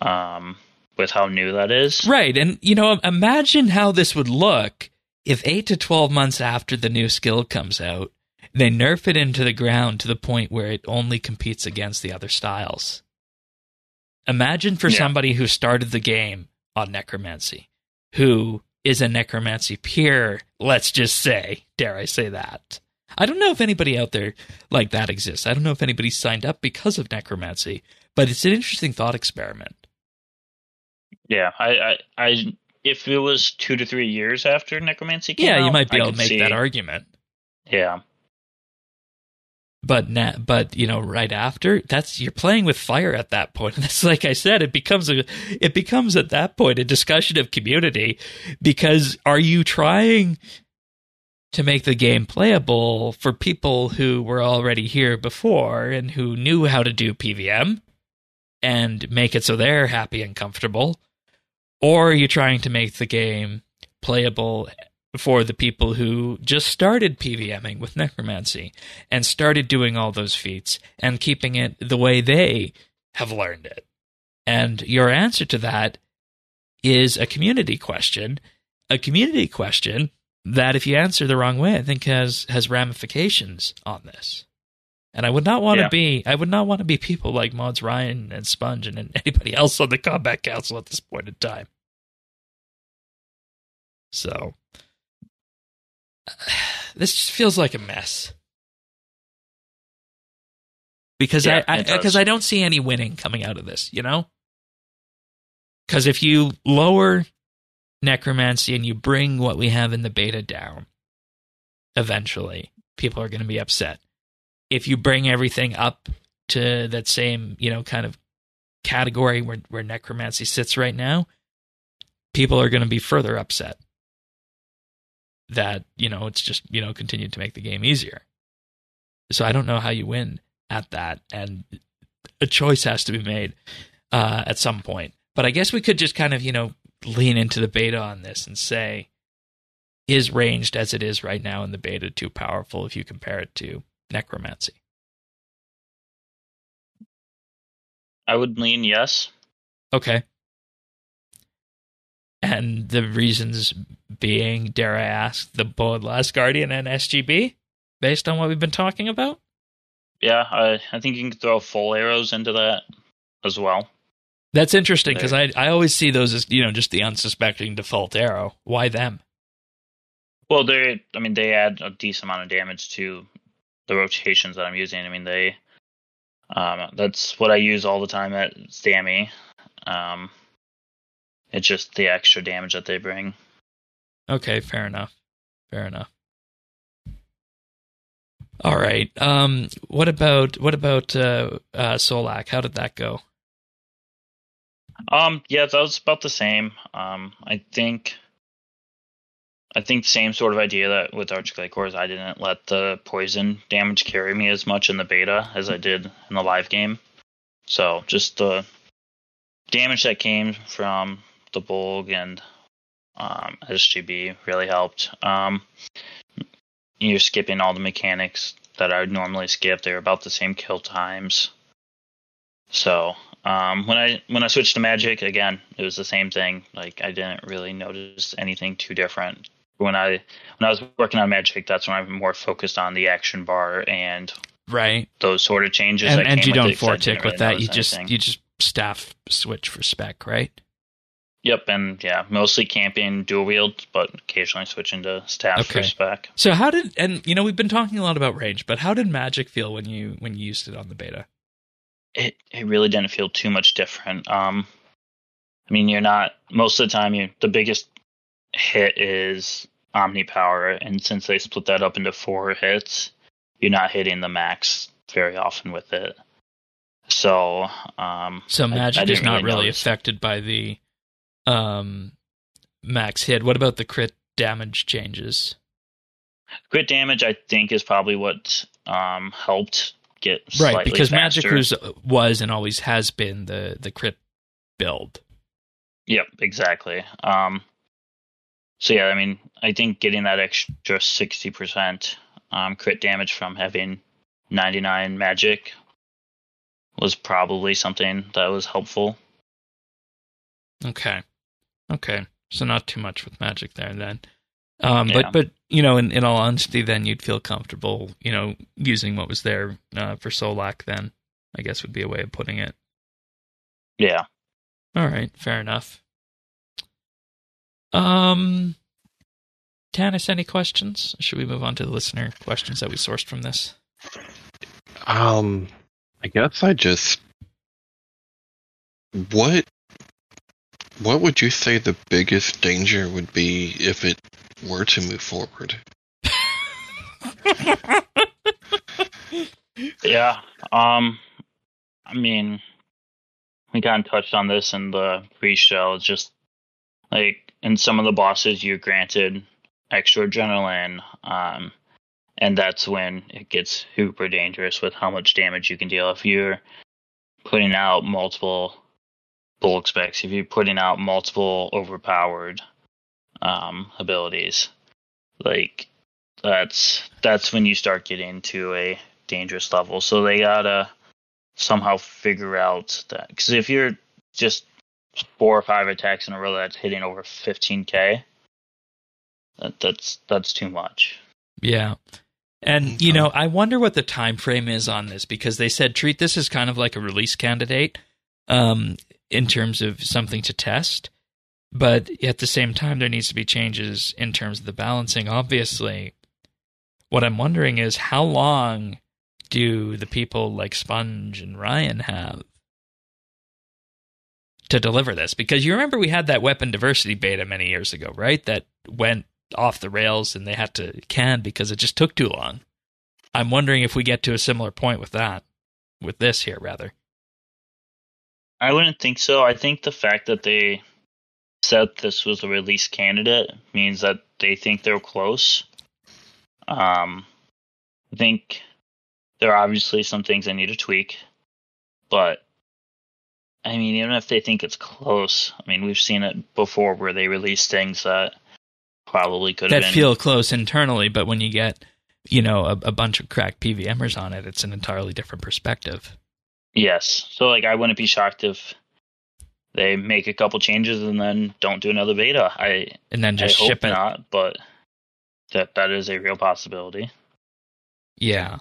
[SPEAKER 3] Um, with how new that is.
[SPEAKER 1] Right. And, you know, imagine how this would look if 8 to 12 months after the new skill comes out, they nerf it into the ground to the point where it only competes against the other styles. Imagine for
[SPEAKER 3] Yeah.
[SPEAKER 1] somebody who started the game on necromancy, who is a necromancy peer, let's just say, dare I say that. I don't know if anybody out there like that exists. I don't know if anybody signed up because of necromancy, but it's an interesting thought experiment.
[SPEAKER 3] Yeah, I, I, I, if it was two to three years after Necromancy came
[SPEAKER 1] Yeah, you might be
[SPEAKER 3] I
[SPEAKER 1] able to make
[SPEAKER 3] see-
[SPEAKER 1] that argument.
[SPEAKER 3] Yeah,
[SPEAKER 1] but na- but you know right after that's you're playing with fire at that point. And that's like i said it becomes a it becomes at that point a discussion of community because are you trying to make the game playable for people who were already here before and who knew how to do pvm and make it so they're happy and comfortable or are you trying to make the game playable for the people who just started PVMing with necromancy and started doing all those feats and keeping it the way they have learned it. And your answer to that is a community question, a community question that if you answer the wrong way, I think has has ramifications on this. And I would not want to
[SPEAKER 3] Yeah.
[SPEAKER 1] be I would not want to be people like Mods Ryan and Sponge and anybody else on the combat council at this point in time. So this just feels like a mess. Because
[SPEAKER 3] Yeah,
[SPEAKER 1] I because I, don't see any winning coming out of this, you know? Because if you lower necromancy and you bring what we have in the beta down, eventually people are going to be upset. If you bring everything up to that same, you know, kind of category where, where necromancy sits right now, people are going to be further upset that, you know, it's just, you know, continued to make the game easier. So I don't know how you win at that. And a choice has to be made uh, at some point. But I guess we could just kind of, you know, lean into the beta on this and say, is ranged as it is right now in the beta too powerful if you compare it to necromancy?
[SPEAKER 3] I would lean yes.
[SPEAKER 1] Okay. And the reasons being, dare I ask, the Bold Last Guardian and SGB, based on what we've been talking about?
[SPEAKER 3] Yeah, I, I think you can throw full arrows into that as well.
[SPEAKER 1] That's interesting because I, I always see those as, you know, just the unsuspecting default arrow. Why them?
[SPEAKER 3] Well, they, I mean, they add a decent amount of damage to the rotations that I'm using. I mean, they, um, that's what I use all the time at Zammy. Um, it's just the extra damage that they bring.
[SPEAKER 1] Okay, fair enough. Fair enough. All right. Um, what about what about uh, uh, Solak? How did that go?
[SPEAKER 3] Um, yeah, that was about the same. Um, I think, I think the same sort of idea that with Arch-Glacors, I didn't let the poison damage carry me as much in the beta as I did in the live game. So just the damage that came from the Bolg and um, SGB really helped. Um, you're skipping all the mechanics that I would normally skip. They're about the same kill times. So um, when I when I switched to Magic again, it was the same thing. Like I didn't really notice anything too different. When I when I was working on Magic, that's when I'm more focused on the action bar and
[SPEAKER 1] Right.
[SPEAKER 3] those sort of changes.
[SPEAKER 1] And, and you don't four tick with
[SPEAKER 3] really
[SPEAKER 1] that. You just
[SPEAKER 3] anything.
[SPEAKER 1] you just staff switch for spec, right?
[SPEAKER 3] Yep, and yeah, mostly camping dual wield, but occasionally switching to staff for spec.
[SPEAKER 1] So how did and you know we've been talking a lot about range, but how did Magic feel when you when you used it on the beta?
[SPEAKER 3] It it really didn't feel too much different. Um, I mean, you're not most of the time. You the biggest hit is Omni Power, and since they split that up into four hits, you're not hitting the max very often with it. So, um,
[SPEAKER 1] So Magic
[SPEAKER 3] I
[SPEAKER 1] is
[SPEAKER 3] didn't really
[SPEAKER 1] affected by the um max hit. What about the crit damage changes?
[SPEAKER 3] crit damage, I think, is probably what um helped get
[SPEAKER 1] Right, because
[SPEAKER 3] faster.
[SPEAKER 1] Magic was, was and always has been the the crit build.
[SPEAKER 3] Yep, exactly. Um, so yeah, I mean, I think getting that extra sixty percent um, crit damage from having ninety nine magic was probably something that was helpful.
[SPEAKER 1] Okay. Okay. So not too much with magic there then. Um,
[SPEAKER 3] Yeah.
[SPEAKER 1] but but you know, in, in all honesty, then you'd feel comfortable, you know, using what was there uh, for Solak. Then I guess would be a way of putting it.
[SPEAKER 3] Yeah.
[SPEAKER 1] All right, fair enough. Um, Tanis, any questions? Should we move on to the listener questions that we sourced from this?
[SPEAKER 4] Um, I guess I just what what would you say the biggest danger would be if it were to move forward?
[SPEAKER 3] Yeah. Um I mean we kind of touched on this in the pre-show. It's just like in some of the bosses you're granted extra adrenaline, um, and that's when it gets super dangerous with how much damage you can deal. If you're putting out multiple bulk specs, if you're putting out multiple overpowered um, abilities, like that's that's when you start getting to a dangerous level. So they gotta somehow figure out that because if you're just four or five attacks in a row that's hitting over 15k, that, that's that's too much.
[SPEAKER 1] Yeah. And you know, I wonder what the time frame is on this because they said treat this as kind of like a release candidate um in terms of something to test. But at the same time there needs to be changes in terms of the balancing obviously. What I'm wondering is how long do the people like Sponge and Ryan have to deliver this? Because you remember we had that weapon diversity beta many years ago, right? That went off the rails and they had to can because it just took too long. I'm wondering if we get to a similar point with that, with this here, rather.
[SPEAKER 3] I wouldn't think so. I think the fact that they said this was a release candidate means that they think they're close. Um, I think there are obviously some things they need to tweak, but I mean, even if they think it's close, I mean, we've seen it before where they release things that probably could have
[SPEAKER 1] That feel close internally, but when you get, you know, a, a bunch of cracked PVMers on it, it's an entirely different perspective.
[SPEAKER 3] yes, so like I wouldn't be shocked if they make a couple changes and then don't do another beta. I
[SPEAKER 1] And then just
[SPEAKER 3] I
[SPEAKER 1] ship it.
[SPEAKER 3] not, but that that is a real possibility.
[SPEAKER 1] Yeah.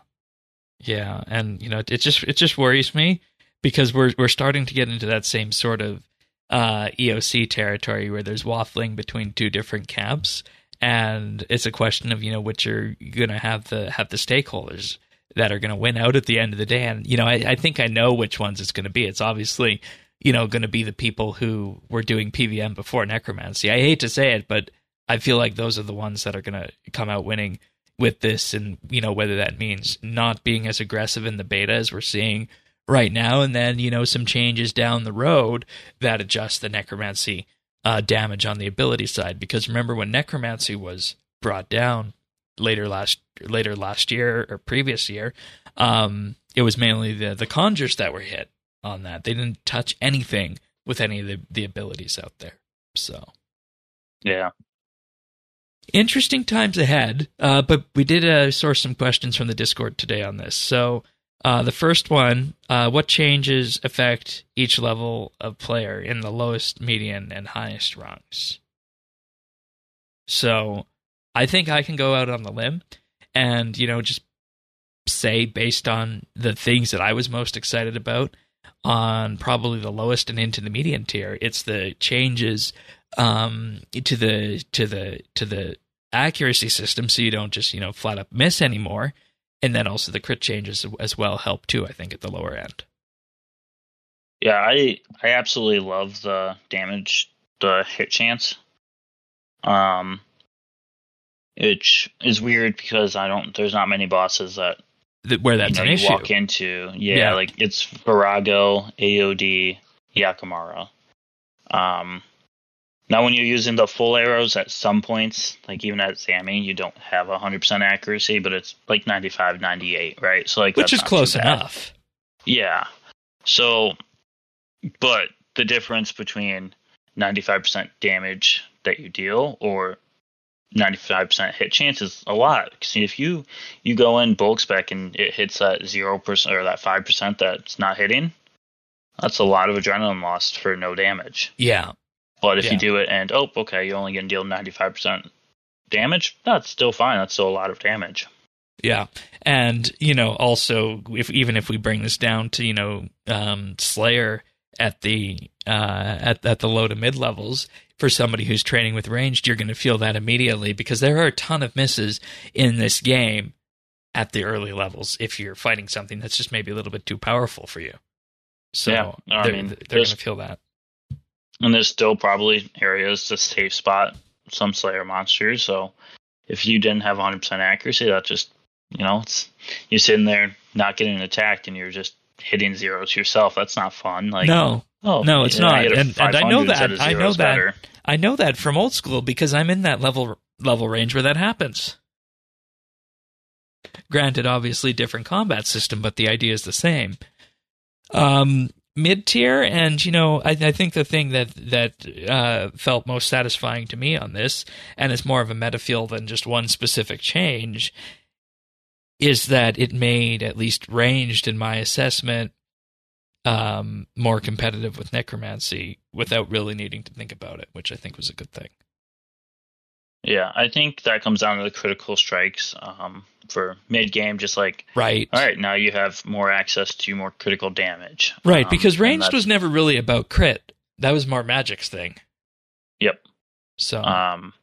[SPEAKER 1] Yeah, and you know, it just it just worries me because we're we're starting to get into that same sort of uh EOC territory where there's waffling between two different camps and it's a question of, you know, which are going to have the have the stakeholders that are going to win out at the end of the day and you know, I I think I know which ones it's going to be. It's obviously you know, going to be the people who were doing PVM before necromancy. I hate to say it, but I feel like those are the ones that are going to come out winning with this and you know whether that means not being as aggressive in the beta as we're seeing right now and then you know some changes down the road that adjust the necromancy uh, damage on the ability side because remember when necromancy was brought down later last later last year or previous year um, it was mainly the the conjures that were hit on that they didn't touch anything with any of the, the abilities out there so
[SPEAKER 3] Yeah.
[SPEAKER 1] interesting times ahead. Uh, but we did uh, source some questions from the Discord today on this. So uh, the first one: uh, What changes affect each level of player in the lowest, median, and highest rungs? So I think I can go out on the limb and you know just say based on the things that I was most excited about on probably the lowest and into the median tier. It's the changes um, to the to the to the accuracy system, so you don't just you know flat up miss anymore, and then also the crit changes as well help too. I think at the lower end.
[SPEAKER 3] Yeah, I I absolutely love the damage, the hit chance. Um, which is weird because I don't. There's not many bosses that
[SPEAKER 1] Th- Where that's
[SPEAKER 3] you know
[SPEAKER 1] an
[SPEAKER 3] you
[SPEAKER 1] issue.
[SPEAKER 3] walk into. Yeah,
[SPEAKER 1] Yeah.
[SPEAKER 3] like it's Vorago, AOD, Yakamaru. Um, now when you're using the ful arrows at some points, like even at Zammy, you don't have 100% accuracy, but it's like 95, 98, right? So like
[SPEAKER 1] which
[SPEAKER 3] that's
[SPEAKER 1] is close enough.
[SPEAKER 3] Yeah. So, but the difference between 95% damage that you deal or 95% hit chance is a lot. See, if you you go in bulk spec and it hits that 0% or that 5% that's not hitting, that's a lot of adrenaline lost for no damage.
[SPEAKER 1] Yeah,
[SPEAKER 3] But if
[SPEAKER 1] Yeah.
[SPEAKER 3] you do it and oh, okay, you're only going to deal 95% damage, that's still fine. That's still a lot of damage.
[SPEAKER 1] Yeah, and you know, also if even if we bring this down to you know um, Slayer at the uh, at at the low to mid levels, for somebody who's training with ranged, you're going to feel that immediately because there are a ton of misses in this game at the early levels if you're fighting something that's just maybe a little bit too powerful for you. So
[SPEAKER 3] Yeah, I
[SPEAKER 1] they're,
[SPEAKER 3] mean,
[SPEAKER 1] they're going to feel that.
[SPEAKER 3] And there's still probably areas to safe spot some Slayer monsters. So if you didn't have 100% accuracy, that just, you know, it's you're sitting there not getting attacked and you're just hitting zeros yourself. That's not fun. Like,
[SPEAKER 1] no,
[SPEAKER 3] oh,
[SPEAKER 1] no, it's
[SPEAKER 3] I
[SPEAKER 1] not. And- and I know that. I know that.
[SPEAKER 3] better.
[SPEAKER 1] I know that from old school because I'm in that level level range where that happens. Granted, obviously different combat system, but the idea is the same. Um, mid tier, and you know, I, I think the thing that that uh, felt most satisfying to me on this, and it's more of a meta feel than just one specific change, is that it made at least ranged in my assessment um, more competitive with necromancy without really needing to think about it, which I think was a good thing.
[SPEAKER 3] Yeah, I think that comes down to the critical strikes um, for mid game. Just like,
[SPEAKER 1] Right.
[SPEAKER 3] all right, now you have more access to more critical damage.
[SPEAKER 1] Right,
[SPEAKER 3] Um,
[SPEAKER 1] because ranged was never really about crit. That was more magic's thing.
[SPEAKER 3] Yep.
[SPEAKER 1] So
[SPEAKER 3] Um,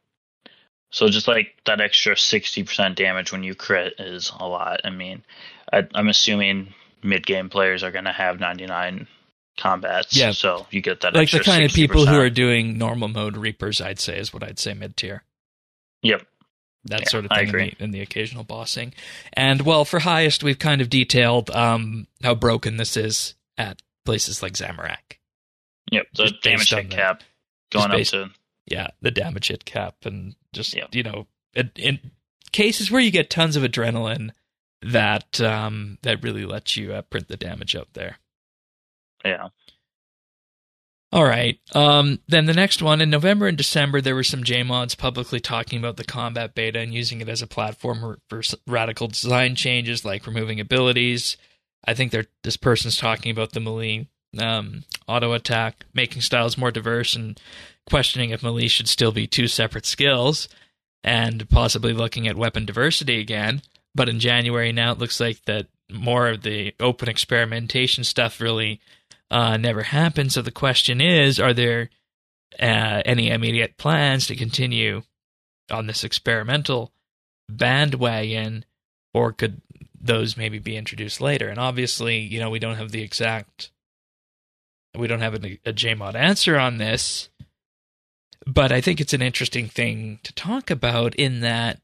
[SPEAKER 3] so just like that extra sixty percent damage when you crit is a lot. I mean, I, I'm assuming mid game players are going to have ninety nine combats.
[SPEAKER 1] Yeah.
[SPEAKER 3] So you get that
[SPEAKER 1] like the kind of people who are doing normal mode reapers, I'd say is what I'd say mid tier.
[SPEAKER 3] Yep.
[SPEAKER 1] That
[SPEAKER 3] Yeah,
[SPEAKER 1] sort of thing in the, in the occasional bossing. And well, for highest, we've kind of detailed um, how broken this is at places like Zamorak.
[SPEAKER 3] Yep. The
[SPEAKER 1] Just
[SPEAKER 3] damage hit
[SPEAKER 1] the-
[SPEAKER 3] cap going up
[SPEAKER 1] based-
[SPEAKER 3] to
[SPEAKER 1] Yeah, the damage hit cap, and just
[SPEAKER 3] Yep.
[SPEAKER 1] you know, in, in cases where you get tons of adrenaline, that um, that really lets you uh, print the damage out there.
[SPEAKER 3] yeah.
[SPEAKER 1] All right. Um, then the next one in November and December, there were some JMods publicly talking about the combat beta and using it as a platform for, radical design changes like removing abilities. I think this person's talking about the melee um, auto attack, making styles more diverse, and questioning if melee should still be two separate skills, and possibly looking at weapon diversity again. But in January now, it looks like that more of the open experimentation stuff really uh, never happened. So the question is, are there uh, any immediate plans to continue on this experimental bandwagon, or could those maybe be introduced later? And obviously, you know, we don't have the exact, we don't have a, a JMod answer on this, but I think it's an interesting thing to talk about in that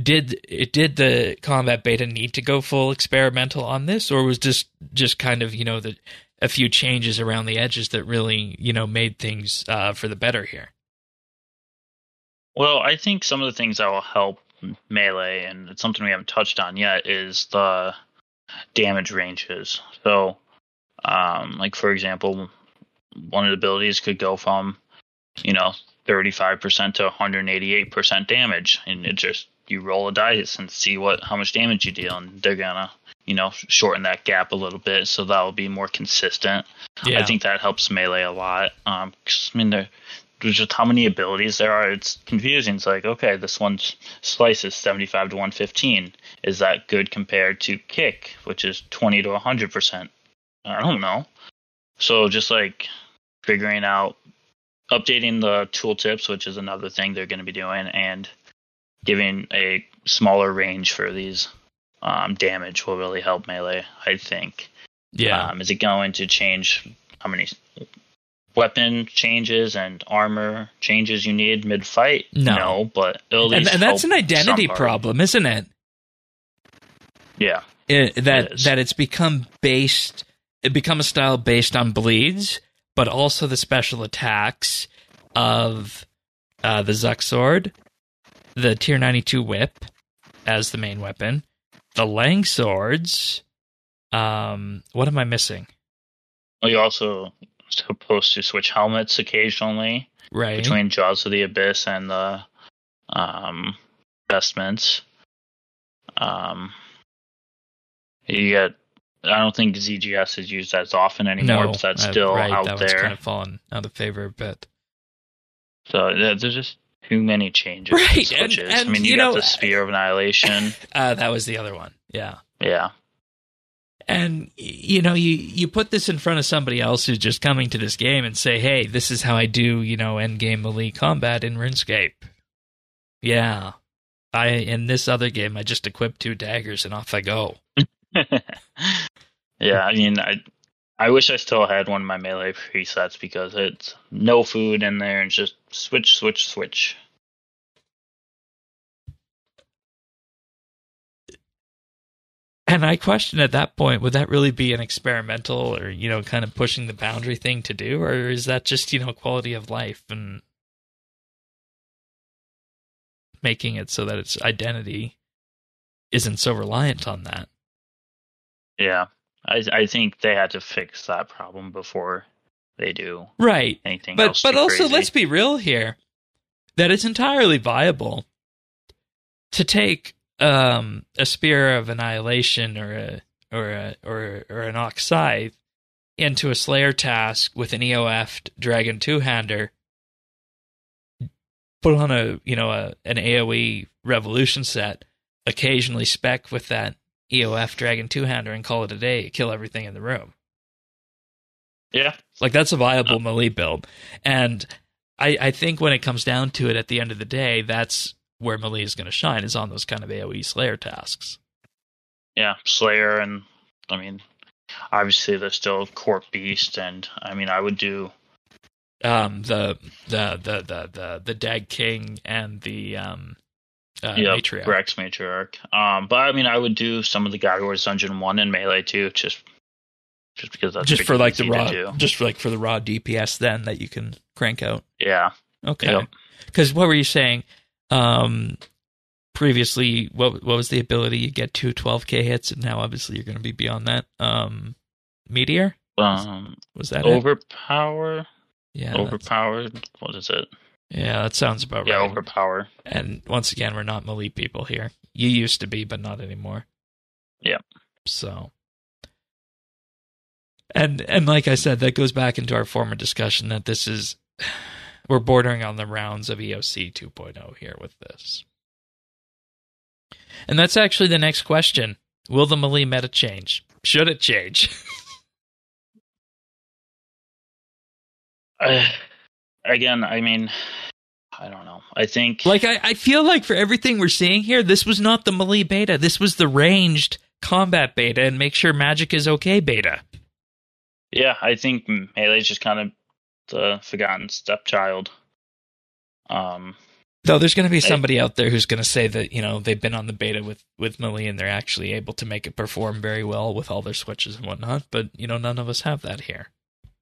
[SPEAKER 1] did it did the combat beta need to go full experimental on this or was just just kind of you know the a few changes around the edges that really you know made things uh, for the better here
[SPEAKER 3] Well, I think some of the things that will help melee, and it's something we haven't touched on yet, is the damage ranges. So, um, like for example, one of the abilities could go from, you know, 35% to 188% damage, and it just you roll a dice and see what how much damage you deal, and they're gonna, you know, shorten that gap a little bit, so that will be more consistent. I think that helps melee a lot. Um, 'cause, I mean, there, there's just how many abilities there are. It's confusing. It's like, okay, this one's slice is 75 to 115. Is that good compared to kick, which is 20 to 100 percent? I don't know. So just like figuring out, updating the tooltips, which is another thing they're going to be doing, and giving a smaller range for these um, damage will really help melee. I think.
[SPEAKER 1] yeah
[SPEAKER 3] Um, is it going to change how many weapon changes and armor changes you need mid fight?
[SPEAKER 1] No.
[SPEAKER 3] but at
[SPEAKER 1] and,
[SPEAKER 3] least
[SPEAKER 1] and that's an identity problem isn't it
[SPEAKER 3] Yeah,
[SPEAKER 1] it, that
[SPEAKER 3] is.
[SPEAKER 1] that it's become based it become a style based on bleeds but also the special attacks of uh, the Zuk sword the tier 92 whip as the main weapon the Leng swords um what am i missing
[SPEAKER 3] well, you're also supposed to switch helmets occasionally
[SPEAKER 1] right
[SPEAKER 3] between Jaws of the Abyss and the um, vestments. Um, you get. I don't think ZGS is used as often anymore,
[SPEAKER 1] no
[SPEAKER 3] but that's
[SPEAKER 1] uh,
[SPEAKER 3] still
[SPEAKER 1] right,
[SPEAKER 3] out
[SPEAKER 1] that
[SPEAKER 3] there.
[SPEAKER 1] kind of fallen out of favor a bit
[SPEAKER 3] So yeah, there's just too many changes.
[SPEAKER 1] Right, and- and,
[SPEAKER 3] I mean, you,
[SPEAKER 1] you
[SPEAKER 3] got the Spear of Annihilation.
[SPEAKER 1] Uh, that was the other one. Yeah.
[SPEAKER 3] yeah.
[SPEAKER 1] And you know, you you put this in front of somebody else who's just coming to this game and say, "Hey, this is how I do, you know, end game melee combat in RuneScape." Yeah, I in this other game, I just equip two daggers and off I go.
[SPEAKER 3] yeah, I mean, I I wish I still had one of my melee presets because it's no food in there and just switch, switch, switch.
[SPEAKER 1] And I question at that point, would that really be an experimental or you know, kind of pushing the boundary thing to do, or is that just you know quality of life and making it so that its identity isn't so reliant on that?
[SPEAKER 3] Yeah, I I think they had to fix that problem before they do
[SPEAKER 1] Right.
[SPEAKER 3] anything
[SPEAKER 1] but
[SPEAKER 3] else.
[SPEAKER 1] but also
[SPEAKER 3] crazy.
[SPEAKER 1] let's be real here that it's entirely viable to take um, a spear of annihilation or a or a or or an ox scythe into a slayer task with an EOF dragon two hander put on a you know a an AoE revolution set occasionally spec with that EOF dragon two hander and call it a day kill everything in the room
[SPEAKER 3] yeah,
[SPEAKER 1] like that's a viable melee build, and I, I think when it comes down to it, at the end of the day, that's where melee is going to shine is on those kind of AOE Slayer tasks.
[SPEAKER 3] yeah, Slayer and I mean, obviously there's still Court Beast and I mean I would do
[SPEAKER 1] Um, the the the the the the Dag King and the um, uh,
[SPEAKER 3] yeah
[SPEAKER 1] Matriarch.
[SPEAKER 3] Rex Matriarch. Um, but I mean I would do some of the God Wars Dungeon One and Melee too, just just because that's
[SPEAKER 1] just for like the raw, just for like for the raw DPS then that you can crank out.
[SPEAKER 3] Yeah,
[SPEAKER 1] Okay,
[SPEAKER 3] Yep.
[SPEAKER 1] because what were you saying? Um, previously, what what was the ability you get to 12k hits, and now obviously you're going to be beyond that. Um, Meteor
[SPEAKER 3] um,
[SPEAKER 1] was that it?
[SPEAKER 3] overpower,
[SPEAKER 1] Yeah, that's-
[SPEAKER 3] overpowered. What is it?
[SPEAKER 1] yeah, that sounds about
[SPEAKER 3] Yeah,
[SPEAKER 1] right.
[SPEAKER 3] Yeah, overpower.
[SPEAKER 1] And once again, we're not melee people here. You used to be, but not anymore.
[SPEAKER 3] Yeah.
[SPEAKER 1] So, and and like I said, that goes back into our former discussion that this is we're bordering on the rounds of EOC 2.0 here with this. And that's actually the next question: Will the melee meta change? Should it change?
[SPEAKER 3] Uh, again, I mean, I don't know. I think
[SPEAKER 1] Like I, I feel like for everything we're seeing here, this was not the melee beta. This was the ranged combat beta and make sure magic is okay beta.
[SPEAKER 3] Yeah, I think Melee's just kind of the forgotten stepchild. Um,
[SPEAKER 1] Though there's going to be somebody out there who's going to say that you know they've been on the beta with with melee and they're actually able to make it perform very well with all their switches and whatnot. But you know none of us have that here.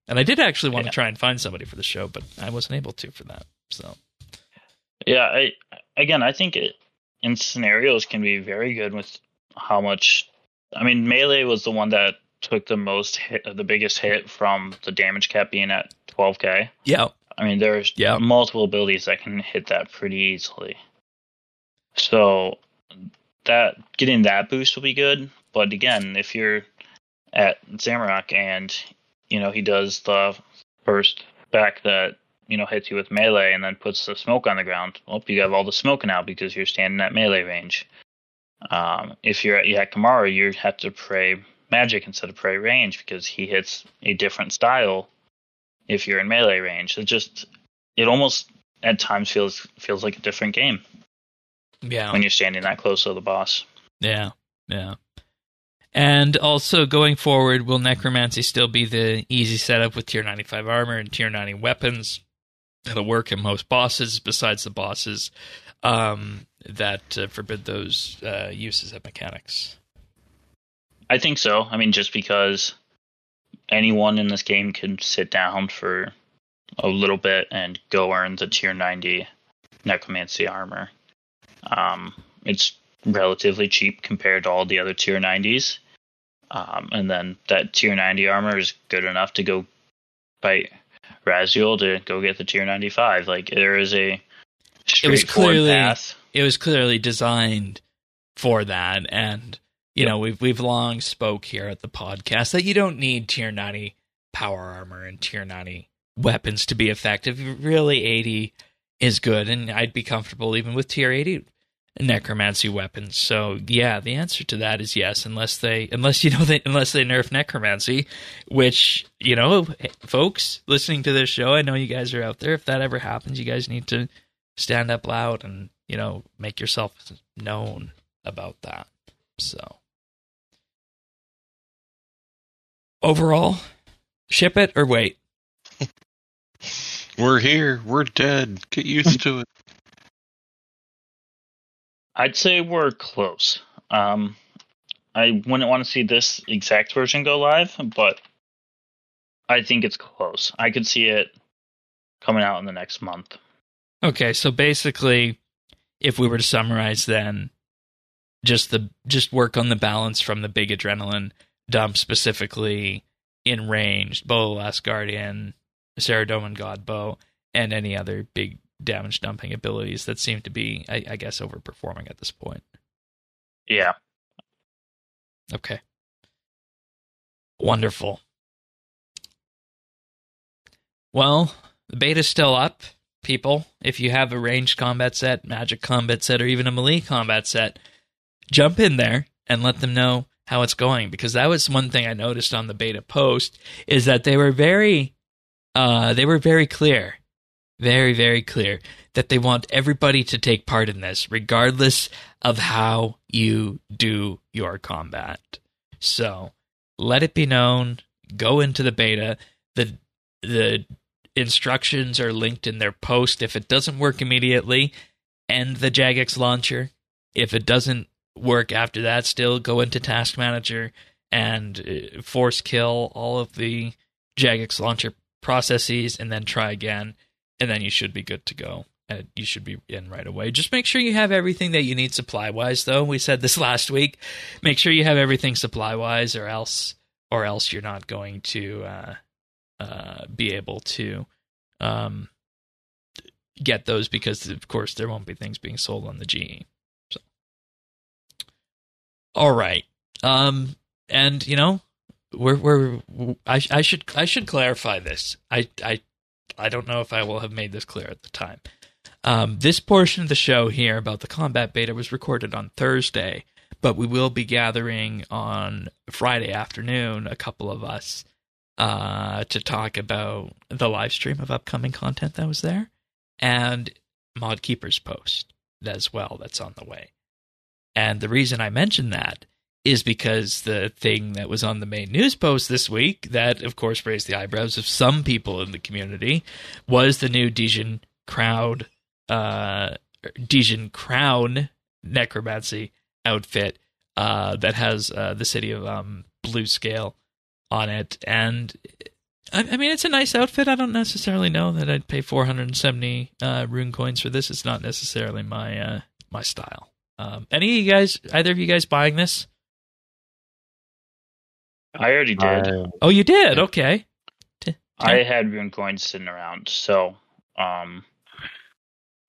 [SPEAKER 1] And I did actually want
[SPEAKER 3] Yeah.
[SPEAKER 1] to try and find somebody for the show, but I wasn't able to for that. So
[SPEAKER 3] yeah, I again, I think it in scenarios can be very good with how much. I mean, melee was the one that took the most hit, the biggest hit from the damage cap being at 12k.
[SPEAKER 1] yeah,
[SPEAKER 3] I mean, there's
[SPEAKER 1] Yeah.
[SPEAKER 3] multiple abilities that can hit that pretty easily. So that getting that boost will be good. But again, if you're at Zamorak and you know he does the first back that you know hits you with melee and then puts the smoke on the ground, well, you have all the smoke now because you're standing at melee range. Um, if you're at Yakamaru, you have to pray magic instead of pray range because he hits a different style if you're in melee range. It just it almost at times feels feels like a different game
[SPEAKER 1] yeah,
[SPEAKER 3] when you're standing that close to the boss.
[SPEAKER 1] yeah, yeah. And also going forward, will necromancy still be the easy setup with tier 95 armor and tier 90 weapons? It'll work in most bosses, besides the bosses um, that uh, forbid those uh, uses of mechanics.
[SPEAKER 3] I think so. I mean, just because anyone in this game can sit down for a little bit and go earn the tier 90 necromancy armor. Um, it's relatively cheap compared to all the other tier 90s. Um, and then that tier 90 armor is good enough to go fight Rasial to go get the tier 95. Like, there is a
[SPEAKER 1] it
[SPEAKER 3] was
[SPEAKER 1] clearly-
[SPEAKER 3] path.
[SPEAKER 1] it was clearly designed for that and you know we've we've long spoke here at the podcast that you don't need tier 90 power armor and tier 90 weapons to be effective really 80 is good, and I'd be comfortable even with tier eighty necromancy weapons. So yeah, the answer to that is yes, unless they unless you know they unless they nerf necromancy, which you know, folks listening to this show, I know you guys are out there. If that ever happens, you guys need to stand up loud and you know make yourself known about that. So overall, ship it or wait.
[SPEAKER 4] We're here. We're dead. Get used to it.
[SPEAKER 3] I'd say we're close. Um, I wouldn't want to see this exact version go live, but I think it's close. I could see it coming out in the next month.
[SPEAKER 1] Okay, so basically, if we were to summarize, then just the just work on the balance from the big adrenaline dump specifically in range, Bow Last Guardian, Saradomin God Bow, and any other big damage dumping abilities that seem to be, I, I guess, overperforming at this point.
[SPEAKER 3] Yeah.
[SPEAKER 1] Okay. Wonderful. Well, the beta's still up, people. If you have a ranged combat set, magic combat set, or even a melee combat set, jump in there and let them know how it's going because that was one thing I noticed on the beta post is that they were very uh they were very clear very very clear that they want everybody to take part in this regardless of how you do your combat. So, let it be known, go into the beta. The the instructions are linked in their post. If it doesn't work immediately, end the Jagex launcher. If it doesn't work after that, still go into Task Manager and uh, force kill all of the Jagex launcher processes and then try again. And then you should be good to go. And you should be in right away. Just make sure you have everything that you need supply wise, though. We said this last week. Make sure you have everything supply wise, or else, or else you're not going to uh, uh, be able to um, get those because, of course, there won't be things being sold on the GE. All right, um, and you know, we're we're I, I should I should clarify this. I I I don't know if I will have made this clear at the time. Um, this portion of the show here about the combat beta was recorded on Thursday, but we will be gathering on Friday afternoon, a couple of us, uh, to talk about the live stream of upcoming content that was there and Mod Keeper's post as well that's on the way. And the reason I mention that is because the thing that was on the main news post this week, that of course raised the eyebrows of some people in the community, was the new Dijon crowd, uh, Dijon crown necromancy outfit uh, that has uh, the city of um, Blue Scale on it, and I, I, mean it's a nice outfit. I don't necessarily know that I'd pay 470 uh, rune coins for this. It's not necessarily my uh, my style. Um, any of you guys, either of you guys buying this?
[SPEAKER 3] I already did.
[SPEAKER 4] Uh,
[SPEAKER 1] Oh, you did. Okay. T-
[SPEAKER 3] I had rune coins sitting around, so um,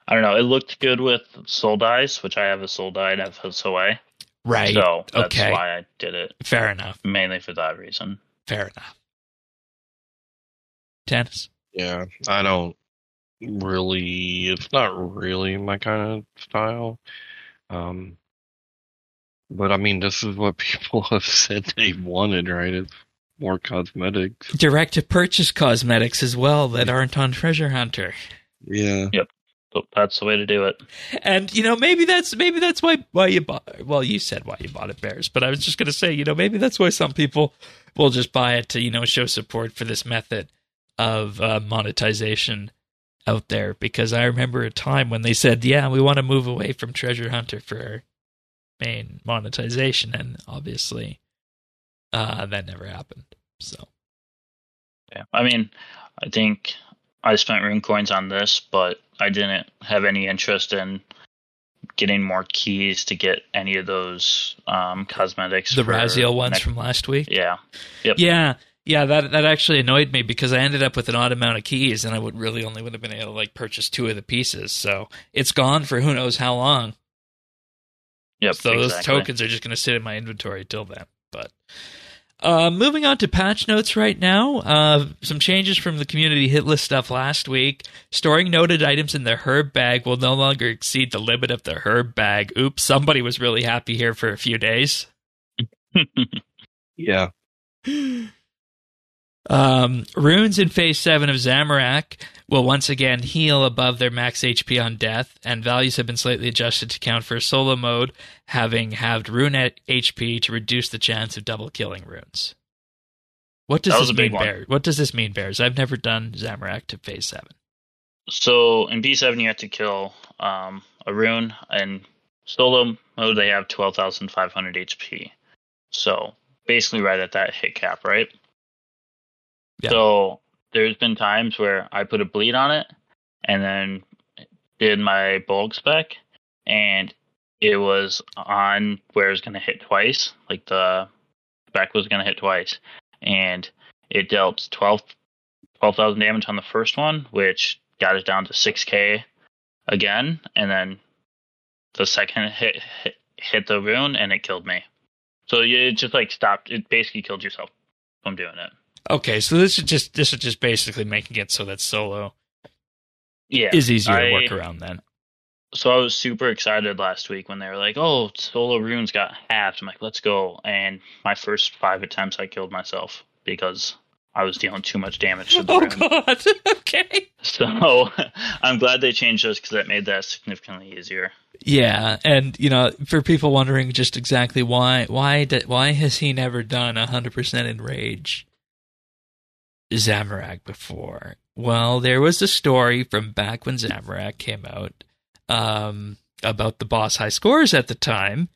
[SPEAKER 3] I don't know. It looked good with soul dice, which I have a soul dye and have SOA.
[SPEAKER 1] right.
[SPEAKER 3] So that's
[SPEAKER 1] okay.
[SPEAKER 3] why I did it,
[SPEAKER 1] Fair enough.
[SPEAKER 3] mainly for that reason.
[SPEAKER 1] Fair enough. Tanis.
[SPEAKER 4] yeah, I don't really. It's not really my kind of style. Um, but I mean, this is what people have said they wanted, right? It's more cosmetics.
[SPEAKER 1] Direct to purchase cosmetics as well that aren't on Treasure Hunter.
[SPEAKER 4] Yeah. Yep.
[SPEAKER 3] But that's the way to do it.
[SPEAKER 1] And you know, maybe that's maybe that's why why you bought. Well, you said why you bought it, Bears. But I was just gonna say, you know, maybe that's why some people will just buy it to you know show support for this method of uh, monetization out there. Because I remember a time when they said, "Yeah, we want to move away from Treasure Hunter for our main monetization," and obviously, uh, that never happened. So
[SPEAKER 3] Yeah. I mean, I think I spent rune coins on this, but I didn't have any interest in getting more keys to get any of those um, cosmetics.
[SPEAKER 1] the Rasial ones
[SPEAKER 3] next-
[SPEAKER 1] from last week.
[SPEAKER 3] Yeah.
[SPEAKER 1] Yeah, yeah, that that actually annoyed me because I ended up with an odd amount of keys, and I would really only would have been able to like purchase two of the pieces. So it's gone for who knows how long.
[SPEAKER 3] Yep.
[SPEAKER 1] so those tokens are just going to sit in my inventory till then. But Uh, moving on to patch notes right now. Uh, some changes from the community hit list stuff last week. Storing noted items in the herb bag will no longer exceed the limit of the herb bag. Oops, somebody was really happy here for a few days.
[SPEAKER 4] Yeah.
[SPEAKER 1] Um, runes in Phase 7 of Zamorak will once again heal above their max HP on death, and values have been slightly adjusted to count for solo mode, having halved rune HP to reduce the chance of double killing runes. What does this mean. Bears? What does this mean, Bears? I've never done Zamorak to Phase 7.
[SPEAKER 3] So in B7, you have to kill um, a rune, and solo mode they have 12,500 HP. So basically, right at that hit cap, right?
[SPEAKER 1] Yeah.
[SPEAKER 3] So there's been times where I put a bleed on it, and then did my bulk spec, and it was on where it's going to hit twice. Like the spec was going to hit twice, and it dealt 12 12,000 damage on the first one, which got it down to 6k again, and then the second hit hit, hit the rune and it killed me. So it just like stopped. It basically killed yourself from doing it.
[SPEAKER 1] Okay, so this is just this is just basically making it so that solo
[SPEAKER 3] Yeah.
[SPEAKER 1] is easier to work around then.
[SPEAKER 3] so I was super excited last week when they were like, "Oh, solo runes got halved." I'm like, "Let's go!" And my first five attempts, I killed myself because I was dealing too much damage to the
[SPEAKER 1] Oh god. okay.
[SPEAKER 3] So I'm glad they changed this because that made that significantly easier.
[SPEAKER 1] Yeah, and you know, for people wondering just exactly why why did, why has he never done 100% enrage Zamorak before? Well, there was a story from back when Zamorak came out um, about the boss high scores at the time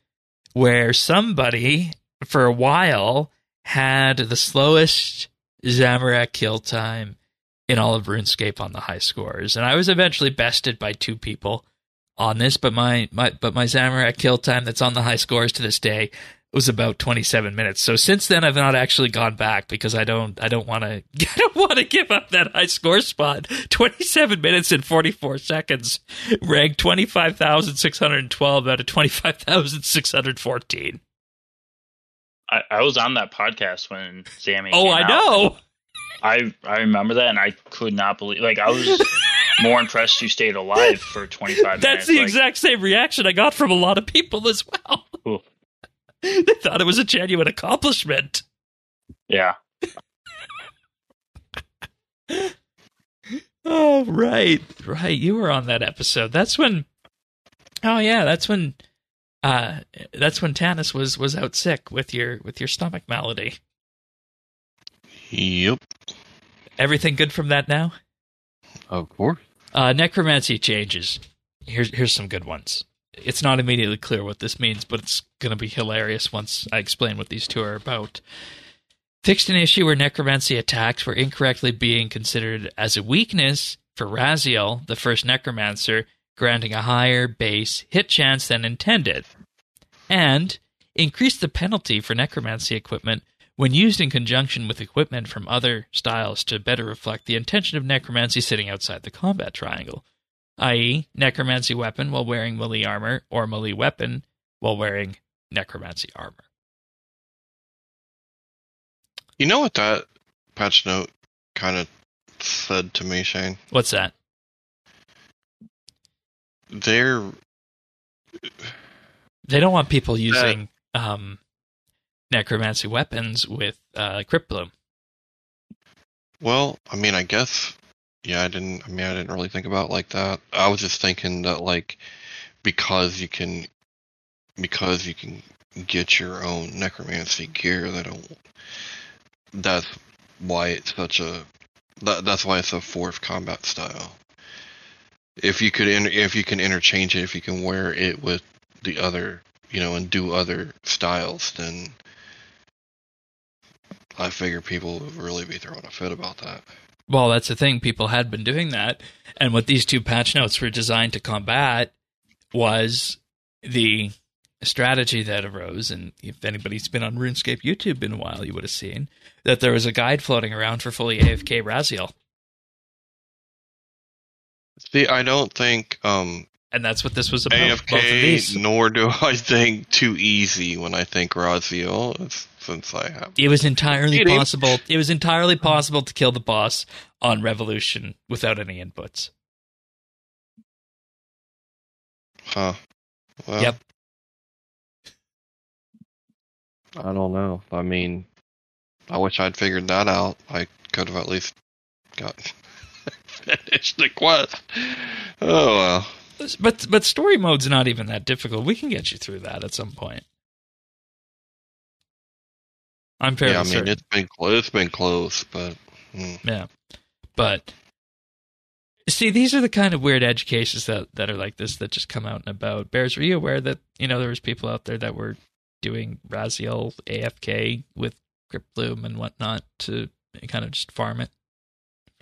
[SPEAKER 1] where somebody for a while had the slowest Zamorak kill time in all of RuneScape on the high scores, and I was eventually bested by two people on this, but my, my but my Zamorak kill time that's on the high scores to this day was about 27 minutes. So since then, I've not actually gone back because I don't I don't want to I don't want to give up that high score spot. 27 minutes and 44 seconds, ranked 25,612 out of 25,614.
[SPEAKER 3] I, I was on that podcast when Zammy.
[SPEAKER 1] Oh, I know.
[SPEAKER 3] I I remember that, and I could not believe. Like I was more impressed you stayed alive for 25 minutes.
[SPEAKER 1] That's the
[SPEAKER 3] Like,
[SPEAKER 1] exact same reaction I got from a lot of people as well. They thought it was a genuine accomplishment.
[SPEAKER 3] Yeah,
[SPEAKER 1] Oh, right, right. You were on that episode. That's when. Oh yeah, that's when. Uh, that's when Tanis was was out sick with your with your stomach malady.
[SPEAKER 4] Yep.
[SPEAKER 1] Everything good from that now?
[SPEAKER 4] Of course.
[SPEAKER 1] Uh, necromancy changes. Here's here's some good ones. It's not immediately clear what this means, but it's going to be hilarious once I explain what these two are about. Fixed an issue where necromancy attacks were incorrectly being considered as a weakness for Rasial, the first necromancer, granting a higher base hit chance than intended. And increased the penalty for necromancy equipment when used in conjunction with equipment from other styles to better reflect the intention of necromancy sitting outside the combat triangle, i.e., necromancy weapon while wearing melee armor, or melee weapon while wearing necromancy armor.
[SPEAKER 4] You know what that patch note kind of said to me, Shane?
[SPEAKER 1] What's that?
[SPEAKER 4] They're
[SPEAKER 1] They don't want people using um, necromancy weapons with uh, crypt bloom.
[SPEAKER 4] well, I mean, I guess yeah, I didn't I mean, I didn't really think about like that. I was just thinking that like because you can because you can get your own necromancy gear, that don't that's why it's such a that, that's why it's a fourth combat style. If you could inter, if you can interchange it, if you can wear it with the other, you know, and do other styles, then I figure people would really be throwing a fit about that.
[SPEAKER 1] Well, that's the thing. People had been doing that, and what these two patch notes were designed to combat was the strategy that arose. And if anybody's been on RuneScape YouTube in a while, you would have seen that there was a guide floating around for fully AFK Rasial.
[SPEAKER 4] See, I don't think um
[SPEAKER 1] and that's what this was about. both of these.
[SPEAKER 4] AFK, nor do I think too easy when I think Rasial, since I have.
[SPEAKER 1] It was entirely
[SPEAKER 4] Cheating.
[SPEAKER 1] possible. It was entirely possible to kill the boss on Revolution without any inputs.
[SPEAKER 4] Huh. Well,
[SPEAKER 1] Yep.
[SPEAKER 4] I don't know. I mean, I wish I'd figured that out. I could have at least got finished the quest. Oh well.
[SPEAKER 1] But but story mode's not even that difficult. We can get you through that at some point. I'm fairly
[SPEAKER 4] yeah, I mean
[SPEAKER 1] certain.
[SPEAKER 4] it's been close. It's been close, but mm,
[SPEAKER 1] Yeah. But see, these are the kind of weird edge cases that, that are like this that just come out and about. Bears, were you aware that, you know, there was people out there that were doing Rasial AFK with Crypt Bloom and whatnot to kind of just farm it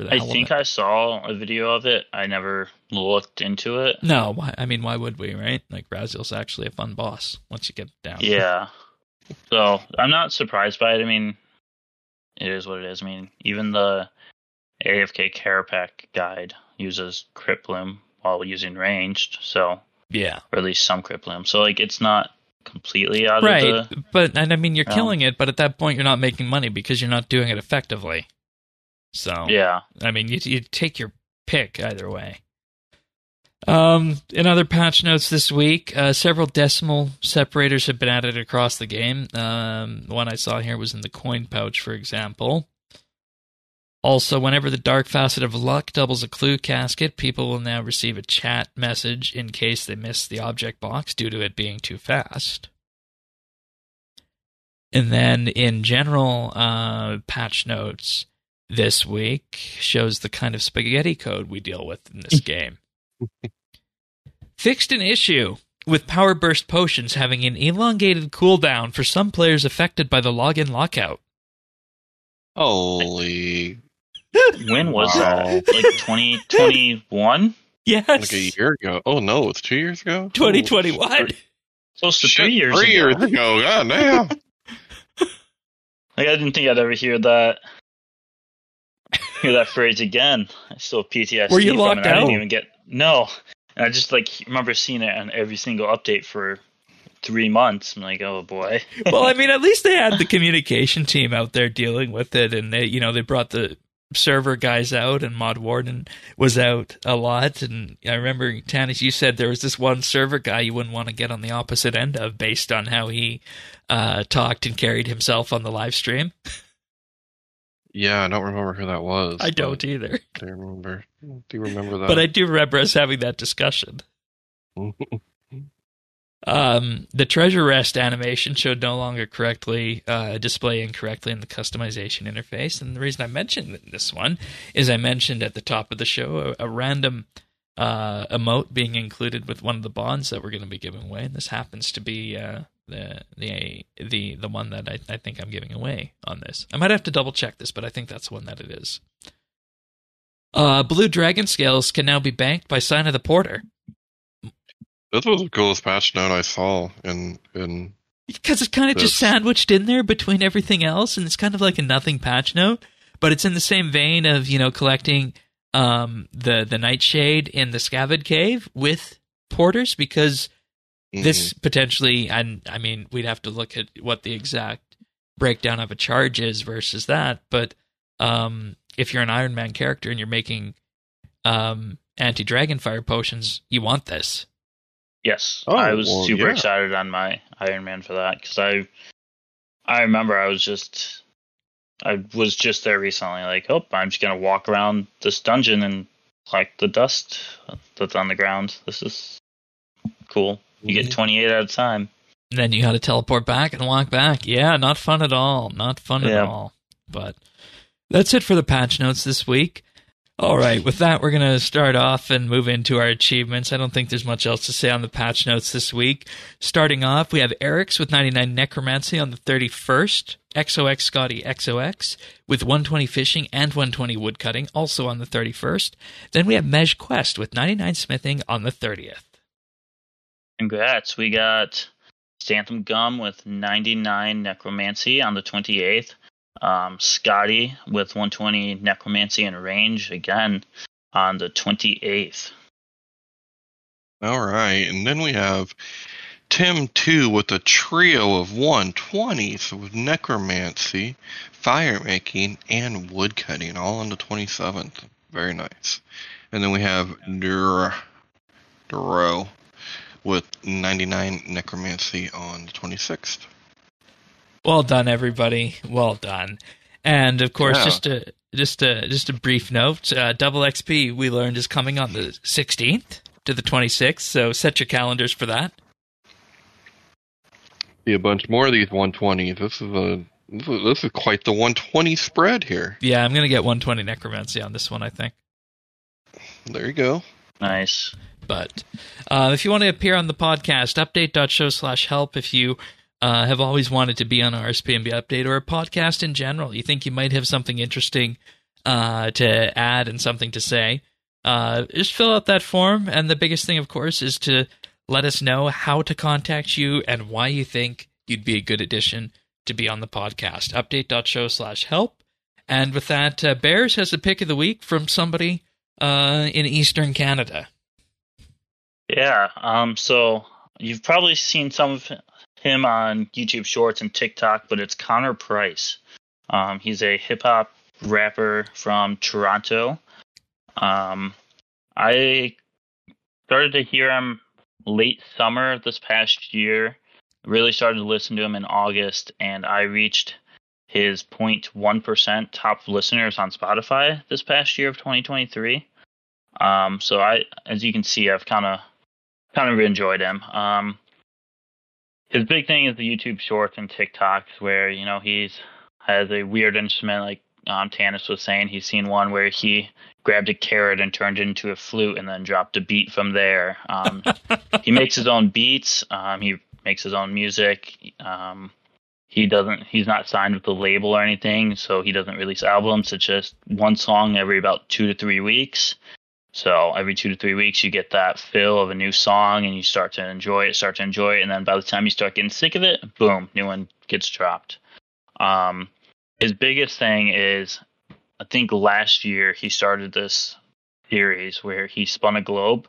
[SPEAKER 3] I think? I saw a video of it. I never looked into it.
[SPEAKER 1] No, I mean, why would we, right? Like, Rasial's actually a fun boss once you get down.
[SPEAKER 3] Yeah. So I'm not surprised by it. I mean, it is what it is. I mean, even the AFK Kerapac guide uses Bloom while using ranged, so
[SPEAKER 1] Yeah.
[SPEAKER 3] or at least some Bloom. So like, it's not completely out
[SPEAKER 1] Right.
[SPEAKER 3] of the. right.
[SPEAKER 1] But, and I mean, you're
[SPEAKER 3] Um,
[SPEAKER 1] killing it, but at that point, you're not making money because you're not doing it effectively. So,
[SPEAKER 3] Yeah.
[SPEAKER 1] I mean, you you take your pick either way. Um, in other patch notes this week, uh, several decimal separators have been added across the game. Um, the one I saw here was in the coin pouch, for example. Also, whenever the dark facet of luck doubles a clue casket, people will now receive a chat message in case they miss the object box due to it being too fast. And then, in general, uh, patch notes this week shows the kind of spaghetti code we deal with in this game. Fixed an issue with power burst potions having an elongated cooldown for some players affected by the login lockout.
[SPEAKER 4] holy,
[SPEAKER 3] When was
[SPEAKER 4] Wow.
[SPEAKER 3] that? Like 2021?
[SPEAKER 1] Yes,
[SPEAKER 4] like a year ago. Oh no, it's two years ago.
[SPEAKER 1] 2021.
[SPEAKER 3] Close to
[SPEAKER 4] Shit,
[SPEAKER 3] three years
[SPEAKER 4] Three
[SPEAKER 3] ago.
[SPEAKER 4] years ago. God damn.
[SPEAKER 3] Like I didn't think I'd ever hear that. Hear that phrase again. I still have PTSD.
[SPEAKER 1] Were you locked
[SPEAKER 3] it. I didn't even get no. And I just like remember seeing it on every single update for three months. I'm like, oh boy.
[SPEAKER 1] well, I mean, at least they had the communication team out there dealing with it, and they, you know, they brought the server guys out, and Mod Warden was out a lot. And I remember, Tanis, you said there was this one server guy you wouldn't want to get on the opposite end of, based on how he uh, talked and carried himself on the live stream.
[SPEAKER 4] Yeah, I don't remember who that was.
[SPEAKER 1] I don't either,
[SPEAKER 4] Do you remember? Do you remember that?
[SPEAKER 1] but I do remember us having that discussion. Um, the treasure rest animation showed no longer correctly uh, display incorrectly in the customization interface, and the reason I mentioned this one is I mentioned at the top of the show a, a random uh, emote being included with one of the bonds that we're going to be giving away, and this happens to be uh, the the the the one that I, I think I'm giving away on this. I might have to double check this, but I think that's the one that it is. Uh, blue dragon scales can now be banked by sign of the porter.
[SPEAKER 4] this was the coolest patch note I saw in in
[SPEAKER 1] because it's kind of just sandwiched in there between everything else and it's kind of like a nothing patch note but it's in the same vein of you know collecting um the the nightshade in the scabbard cave with porters because this potentially and i mean we'd have to look at what the exact breakdown of a charge is versus that but um if you're an iron man character and you're making um anti dragon fire potions you want this
[SPEAKER 3] Yes,
[SPEAKER 4] Oh,
[SPEAKER 3] I was
[SPEAKER 4] well,
[SPEAKER 3] super
[SPEAKER 4] yeah.
[SPEAKER 3] excited on my Iron Man for that because I, I remember I was just, I was just there recently. Like, oh, I'm just gonna walk around this dungeon and collect the dust that's on the ground. This is cool. You
[SPEAKER 4] Mm-hmm.
[SPEAKER 3] get 28 out of time.
[SPEAKER 1] And then you got to teleport back and walk back. Yeah, not fun at all. Not fun at all. But that's it for the patch notes this week. All right, with that, we're going to start off and move into our achievements. I don't think there's much else to say on the patch notes this week. Starting off, we have Eric's with 99 Necromancy on the 31st, XOX Scotty XOX with 120 Fishing and 120 Woodcutting also on the 31st. Then we have Mej Quest with 99 Smithing on the 30th.
[SPEAKER 3] Congrats. We got Stantham Gum with 99 Necromancy on the 28th. Um, Scotty with 120 Necromancy and Range again on the 28th.
[SPEAKER 4] All right, and then we have Tim 2 with a trio of 120s with necromancy, fire making, and woodcutting, all on the 27th. Very nice. And then we have Dur Duro with 99 necromancy on the 26th.
[SPEAKER 1] Well done, everybody. Well done. And of course,
[SPEAKER 4] Yeah.
[SPEAKER 1] just a just a just a brief note: uh, Double XP we learned is coming on the 16th to the 26th. So set your calendars for that.
[SPEAKER 4] See a bunch more of these 120s. This is a this is, this is quite the 120 spread here.
[SPEAKER 1] Yeah, I'm gonna get 120 necromancy on this one. I think.
[SPEAKER 4] There you go.
[SPEAKER 3] Nice.
[SPEAKER 1] But uh, if you want to appear on the podcast, update.show slash help. If you uh, have always wanted to be on RSPNB update or a podcast in general, you think you might have something interesting uh, to add and something to say, uh, just fill out that form. And the biggest thing, of course, is to let us know how to contact you and why you think you'd be a good addition to be on the podcast. Update.show slash help. And with that, uh, Bears has a pick of the week from somebody uh, in Eastern Canada.
[SPEAKER 3] Yeah. Um. So you've probably seen some of him on YouTube Shorts and TikTok, but it's Connor Price. Um. He's a hip hop rapper from Toronto. Um. I started to hear him late summer this past year. Really started to listen to him in August, and I reached his 0.1% top listeners on Spotify this past year of 2023. Um, so I, as you can see, I've kind of kind of enjoyed him. Um, his big thing is the YouTube Shorts and TikToks, where you know he's has a weird instrument, like um, Tanis was saying. He's seen one where he grabbed a carrot and turned it into a flute, and then dropped a beat from there. Um, he makes his own beats. Um, he makes his own music. Um, he doesn't. He's not signed with a label or anything, so he doesn't release albums. It's just one song every about two to three weeks. So every two to three weeks, you get that fill of a new song, and you start to enjoy it, start to enjoy it, and then by the time you start getting sick of it, boom, new one gets dropped. Um, his biggest thing is, I think last year he started this series where he spun a globe,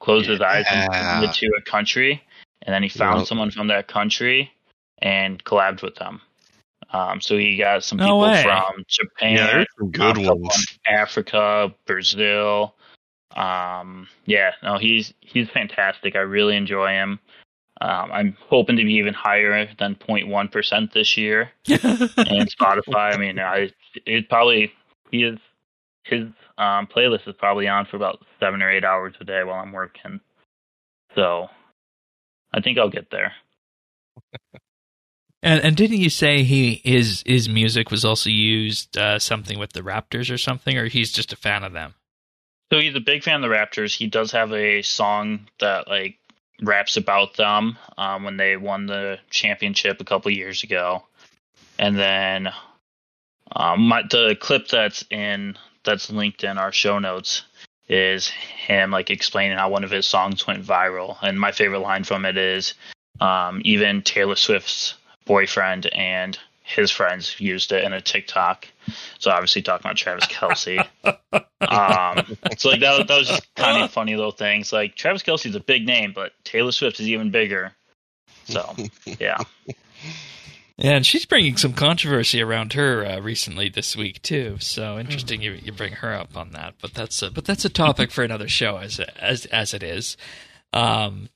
[SPEAKER 3] closed his eyes, and went to a country, and then he found
[SPEAKER 4] Yep.
[SPEAKER 3] someone from that country and collabed with them. Um, so he got some
[SPEAKER 1] No
[SPEAKER 3] people
[SPEAKER 1] way.
[SPEAKER 3] from Japan,
[SPEAKER 4] Yeah, there's some good ones.
[SPEAKER 3] from Africa, Brazil. Um, yeah, no, he's he's fantastic. I really enjoy him. Um, I'm hoping to be even higher than 0.1 percent this year in Spotify. I mean, I it probably he is his um, playlist is probably on for about seven or eight hours a day while I'm working. So I think I'll get there.
[SPEAKER 1] And and didn't you say he his his music was also used uh, something with the Raptors or something, or he's just a fan of them?
[SPEAKER 3] So he's a big fan of the Raptors. He does have a song that like raps about them um, when they won the championship a couple years ago, and then um, my, the clip that's in that's linked in our show notes is him like explaining how one of his songs went viral. And my favorite line from it is, um, even Taylor Swift's boyfriend and his friends used it in a TikTok. So obviously talking about Travis Kelce. um, so like that, that was just kind of funny little things. Like Travis Kelce's a big name, but Taylor Swift is even bigger. So yeah,
[SPEAKER 1] Yeah, and she's bringing some controversy around her uh, recently this week too. So interesting you you bring her up on that. But that's a, but that's a topic for another show as as as it is. Um,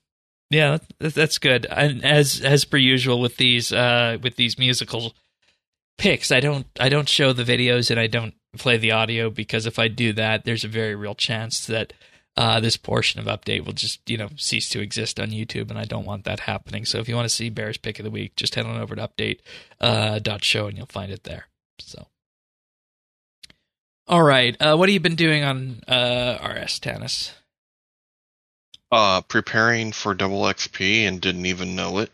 [SPEAKER 1] yeah, that's good. And as as per usual with these uh with these musical picks, I don't I don't show the videos and I don't play the audio because if I do that, there's a very real chance that uh, this portion of update will just you know cease to exist on YouTube, and I don't want that happening. So if you want to see Bears pick of the week, just head on over to update uh, dot show and you'll find it there. So, all right, uh, what have you been doing on uh, RS Tanis?
[SPEAKER 4] Uh, preparing for double XP and didn't even know it.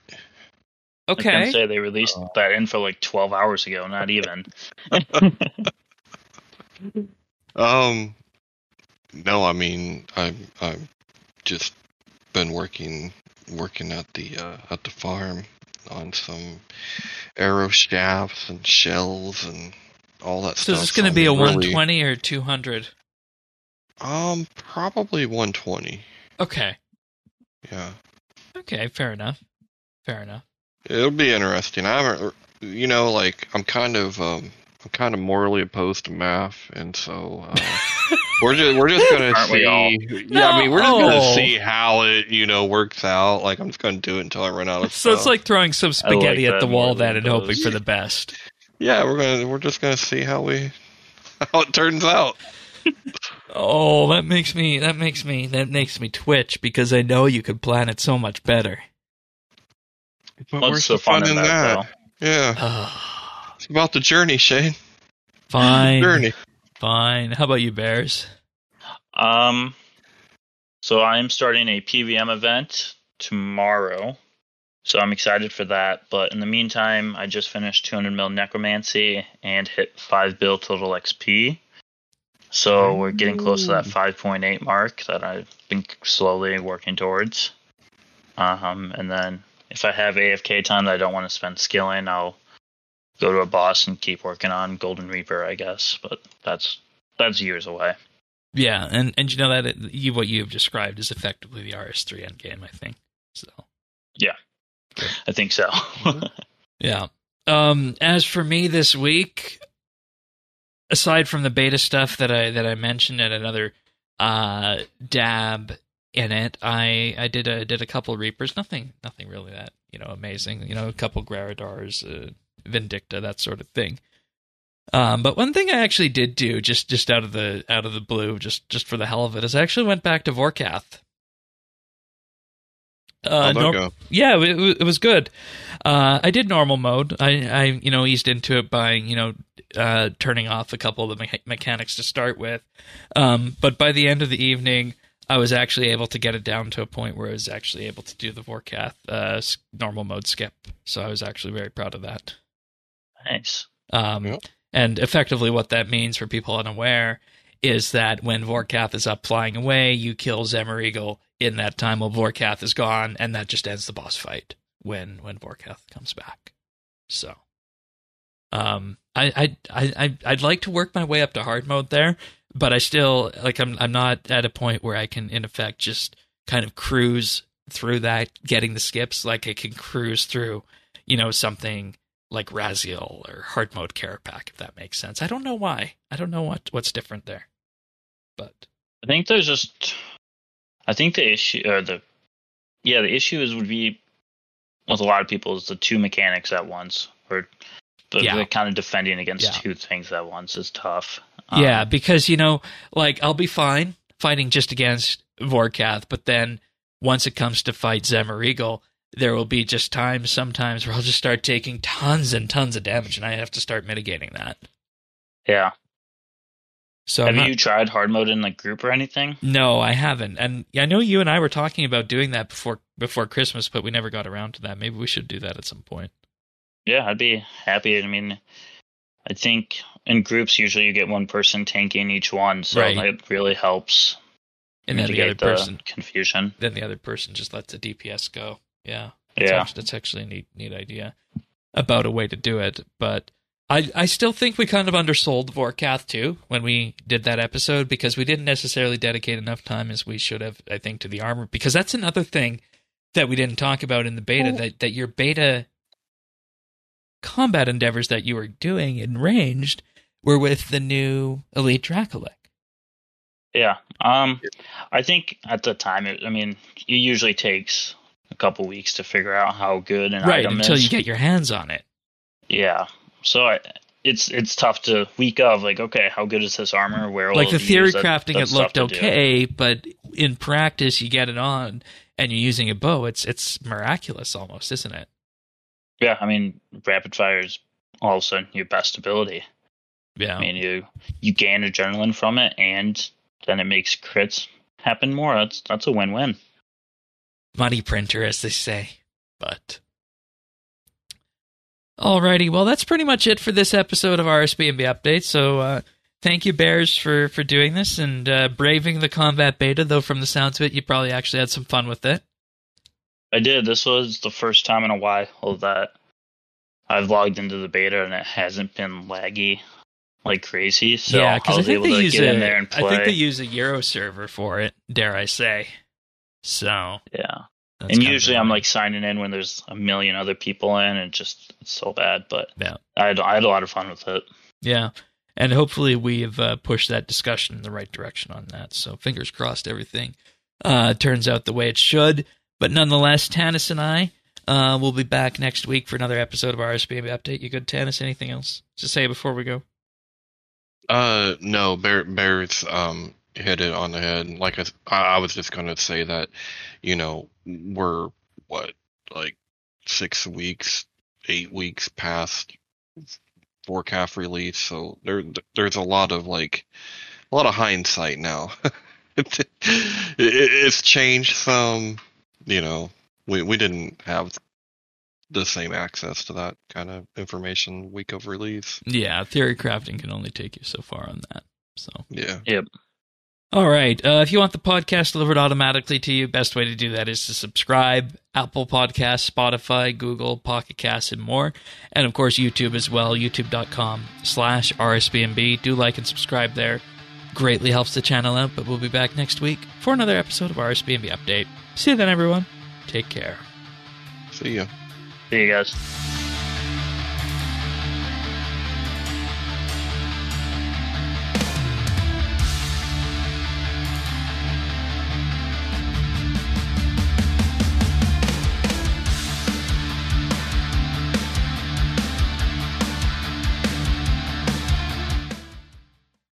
[SPEAKER 4] Okay.
[SPEAKER 3] I was gonna
[SPEAKER 1] Okay,
[SPEAKER 3] say they released that info like 12 hours ago, not even.
[SPEAKER 4] Um, no, I mean, I'm I'm just been working working at the uh, at the farm on some arrow shafts and shells and all that
[SPEAKER 1] so
[SPEAKER 4] stuff.
[SPEAKER 1] is this going to
[SPEAKER 4] I'm
[SPEAKER 1] be a
[SPEAKER 4] really-
[SPEAKER 1] 120 or 200?
[SPEAKER 4] Um, probably 120.
[SPEAKER 1] Okay,
[SPEAKER 4] Yeah,
[SPEAKER 1] Okay, fair enough. Fair enough.
[SPEAKER 4] it'll be interesting. I haven't, you know, like I'm kind of, um, I'm kind of morally opposed to math, and so uh, we're just we're just gonna
[SPEAKER 3] Aren't we all?
[SPEAKER 4] see. Yeah, I mean, we're just
[SPEAKER 1] No.
[SPEAKER 4] gonna see how it, you know, works out. Like I'm just gonna do it until I run out of
[SPEAKER 1] So
[SPEAKER 4] stuff.
[SPEAKER 1] it's like throwing some
[SPEAKER 3] I like
[SPEAKER 1] spaghetti at the wall then and hoping for the best.
[SPEAKER 4] yeah, we're gonna we're just gonna see how we how it turns out.
[SPEAKER 1] Oh, that makes me that makes me that makes me twitch because I know you could plan it so much better.
[SPEAKER 4] But
[SPEAKER 3] What's
[SPEAKER 4] where's
[SPEAKER 3] so
[SPEAKER 4] the fun
[SPEAKER 3] fun
[SPEAKER 4] in
[SPEAKER 3] in
[SPEAKER 4] that?
[SPEAKER 3] that,
[SPEAKER 4] Yeah, it's about the journey, Shane.
[SPEAKER 1] fine,
[SPEAKER 4] Journey.
[SPEAKER 1] fine. How about you, Bears?
[SPEAKER 3] Um, so I'm starting a PVM event tomorrow, so I'm excited for that. But in the meantime, I just finished 200 mil necromancy and hit five bill total XP. So we're getting close to that 5.8 mark that I've been slowly working towards. Um, and then if I have AFK time that I don't want to spend skilling, I'll go to a boss and keep working on Golden Reaper, I guess. But that's that's years away.
[SPEAKER 1] Yeah, and and you know that it, you, what you have described is effectively the RS3 endgame, I think. So Yeah,
[SPEAKER 3] I think so.
[SPEAKER 1] yeah. Um, as for me this week, aside from the beta stuff that I that I mentioned and another uh dab in it, I I did a did a couple reapers. Nothing nothing really that you know amazing. You know, a couple Graridars, uh, Vindicta, that sort of thing. Um, but one thing I actually did do, just just out of the out of the blue, just just for the hell of it, is I actually went back to Vorkath. Uh,
[SPEAKER 4] How'd
[SPEAKER 1] nor- yeah, it, it was good. Uh, I did normal mode. I, I, you know, eased into it by, you know, uh, turning off a couple of the mecha- mechanics to start with. Um, but by the end of the evening, I was actually able to get it down to a point where I was actually able to do the Vorkath uh, normal mode skip. So I was actually very proud of that.
[SPEAKER 3] nice.
[SPEAKER 1] Um,
[SPEAKER 4] Yep.
[SPEAKER 1] And effectively, what that means for people unaware is that when Vorkath is up flying away, you kill Zemouregal in that time while Vorkath is gone, and that just ends the boss fight when when Vorkath comes back. So, um, I I I I'd like to work my way up to hard mode there, but I still like I'm I'm not at a point where I can in effect just kind of cruise through that, getting the skips like I can cruise through, you know, something like Rasial or hard mode Kerapac, if that makes sense. I don't know why. I don't know what what's different there, but
[SPEAKER 3] I think there's just. I think the issue or the, yeah, the issue is would be with a lot of people is the two mechanics at once, or the,
[SPEAKER 1] Yeah.
[SPEAKER 3] kind of defending against
[SPEAKER 1] Yeah.
[SPEAKER 3] two things at once is tough.
[SPEAKER 1] yeah,
[SPEAKER 3] Um,
[SPEAKER 1] because you know, like I'll be fine fighting just against Vorkath, but then once it comes to fight Zemouregal, there will be just times sometimes where I'll just start taking tons and tons of damage, and I have to start mitigating that.
[SPEAKER 3] yeah.
[SPEAKER 1] So
[SPEAKER 3] Have
[SPEAKER 1] not-
[SPEAKER 3] you tried hard mode in like group or anything?
[SPEAKER 1] No, I haven't, and I know you and I were talking about doing that before before Christmas, but we never got around to that. Maybe we should do that at some point.
[SPEAKER 3] Yeah, I'd be happy. I mean, I think in groups usually you get one person tanking each one, so
[SPEAKER 1] Right.
[SPEAKER 3] it really helps
[SPEAKER 1] And then the other
[SPEAKER 3] mitigate the
[SPEAKER 1] person,
[SPEAKER 3] confusion.
[SPEAKER 1] then the other person just lets the DPS go. Yeah.
[SPEAKER 3] Yeah.
[SPEAKER 1] That's, that's actually a neat, neat idea about a way to do it. But I, I still think we kind of undersold Vorkath too when we did that episode because we didn't necessarily dedicate enough time as we should have, I think, to the armor. Because that's another thing that we didn't talk about in the beta that, that your beta combat endeavors that you were doing in ranged were with the new Elite Dracolich.
[SPEAKER 3] Yeah. Um, I think at the time, it, I mean, it usually takes a couple weeks to figure out how good an
[SPEAKER 1] Right,
[SPEAKER 3] item
[SPEAKER 1] until
[SPEAKER 3] is.
[SPEAKER 1] you get your hands on it.
[SPEAKER 3] yeah. So I, it's it's tough to week of like, okay, how good is this armor? Where will
[SPEAKER 1] like the theory?
[SPEAKER 3] That-
[SPEAKER 1] crafting
[SPEAKER 3] that's
[SPEAKER 1] it looked
[SPEAKER 3] do.
[SPEAKER 1] okay but in practice you get it on and you're using a bow it's it's miraculous almost isn't it
[SPEAKER 3] Yeah, I mean, rapid fire is all of a sudden your best ability.
[SPEAKER 1] yeah
[SPEAKER 3] I mean, you you gain adrenaline from it, and then it makes crits happen more. That's that's a win-win.
[SPEAKER 1] money printer as they say but alrighty well that's pretty much it for this episode of rsbnb update so uh thank you bears for for doing this and uh braving the combat beta though from the sounds of it you probably actually had some fun with it
[SPEAKER 3] I did. This was the first time in a while that I've logged into the beta, and it hasn't been laggy like crazy. So
[SPEAKER 1] yeah because I,
[SPEAKER 3] was
[SPEAKER 1] think
[SPEAKER 3] able
[SPEAKER 1] they use a,
[SPEAKER 3] in there and play.
[SPEAKER 1] i think they use a euro server for it dare i say so
[SPEAKER 3] yeah,
[SPEAKER 1] That's
[SPEAKER 3] and usually I'm like signing in when there's a million other people in, and just it's so bad. But
[SPEAKER 1] Yeah.
[SPEAKER 3] I had, I had a lot of fun with it.
[SPEAKER 1] Yeah. And hopefully we've uh, pushed that discussion in the right direction on that. So fingers crossed everything uh, turns out the way it should. But nonetheless, Tanis and I uh, will be back next week for another episode of RSBB Update. You good, Tanis? Anything else to say before we go?
[SPEAKER 4] Uh, no, Bear, Bear's um hit it on the head. Like I, I was just gonna say that, you know, we're what like six weeks, eight weeks past Vorkath release, so there there's a lot of like a lot of hindsight now. it, it, it's changed some, you know. We we didn't have the same access to that kind of information week of release.
[SPEAKER 1] Yeah, theory crafting can only take you so far on that. So.
[SPEAKER 4] Yeah.
[SPEAKER 1] All right. Uh, if you want the podcast delivered automatically to you, best way to do that is to subscribe. Apple Podcasts, Spotify, Google, Pocket Casts, and more. And of course, YouTube as well, youtube.com slash RSBNB. Do like and subscribe there. Greatly helps the channel out, but we'll be back next week for another episode of RSBNB Update. See you then, everyone. Take care.
[SPEAKER 4] See ya.
[SPEAKER 3] See you guys.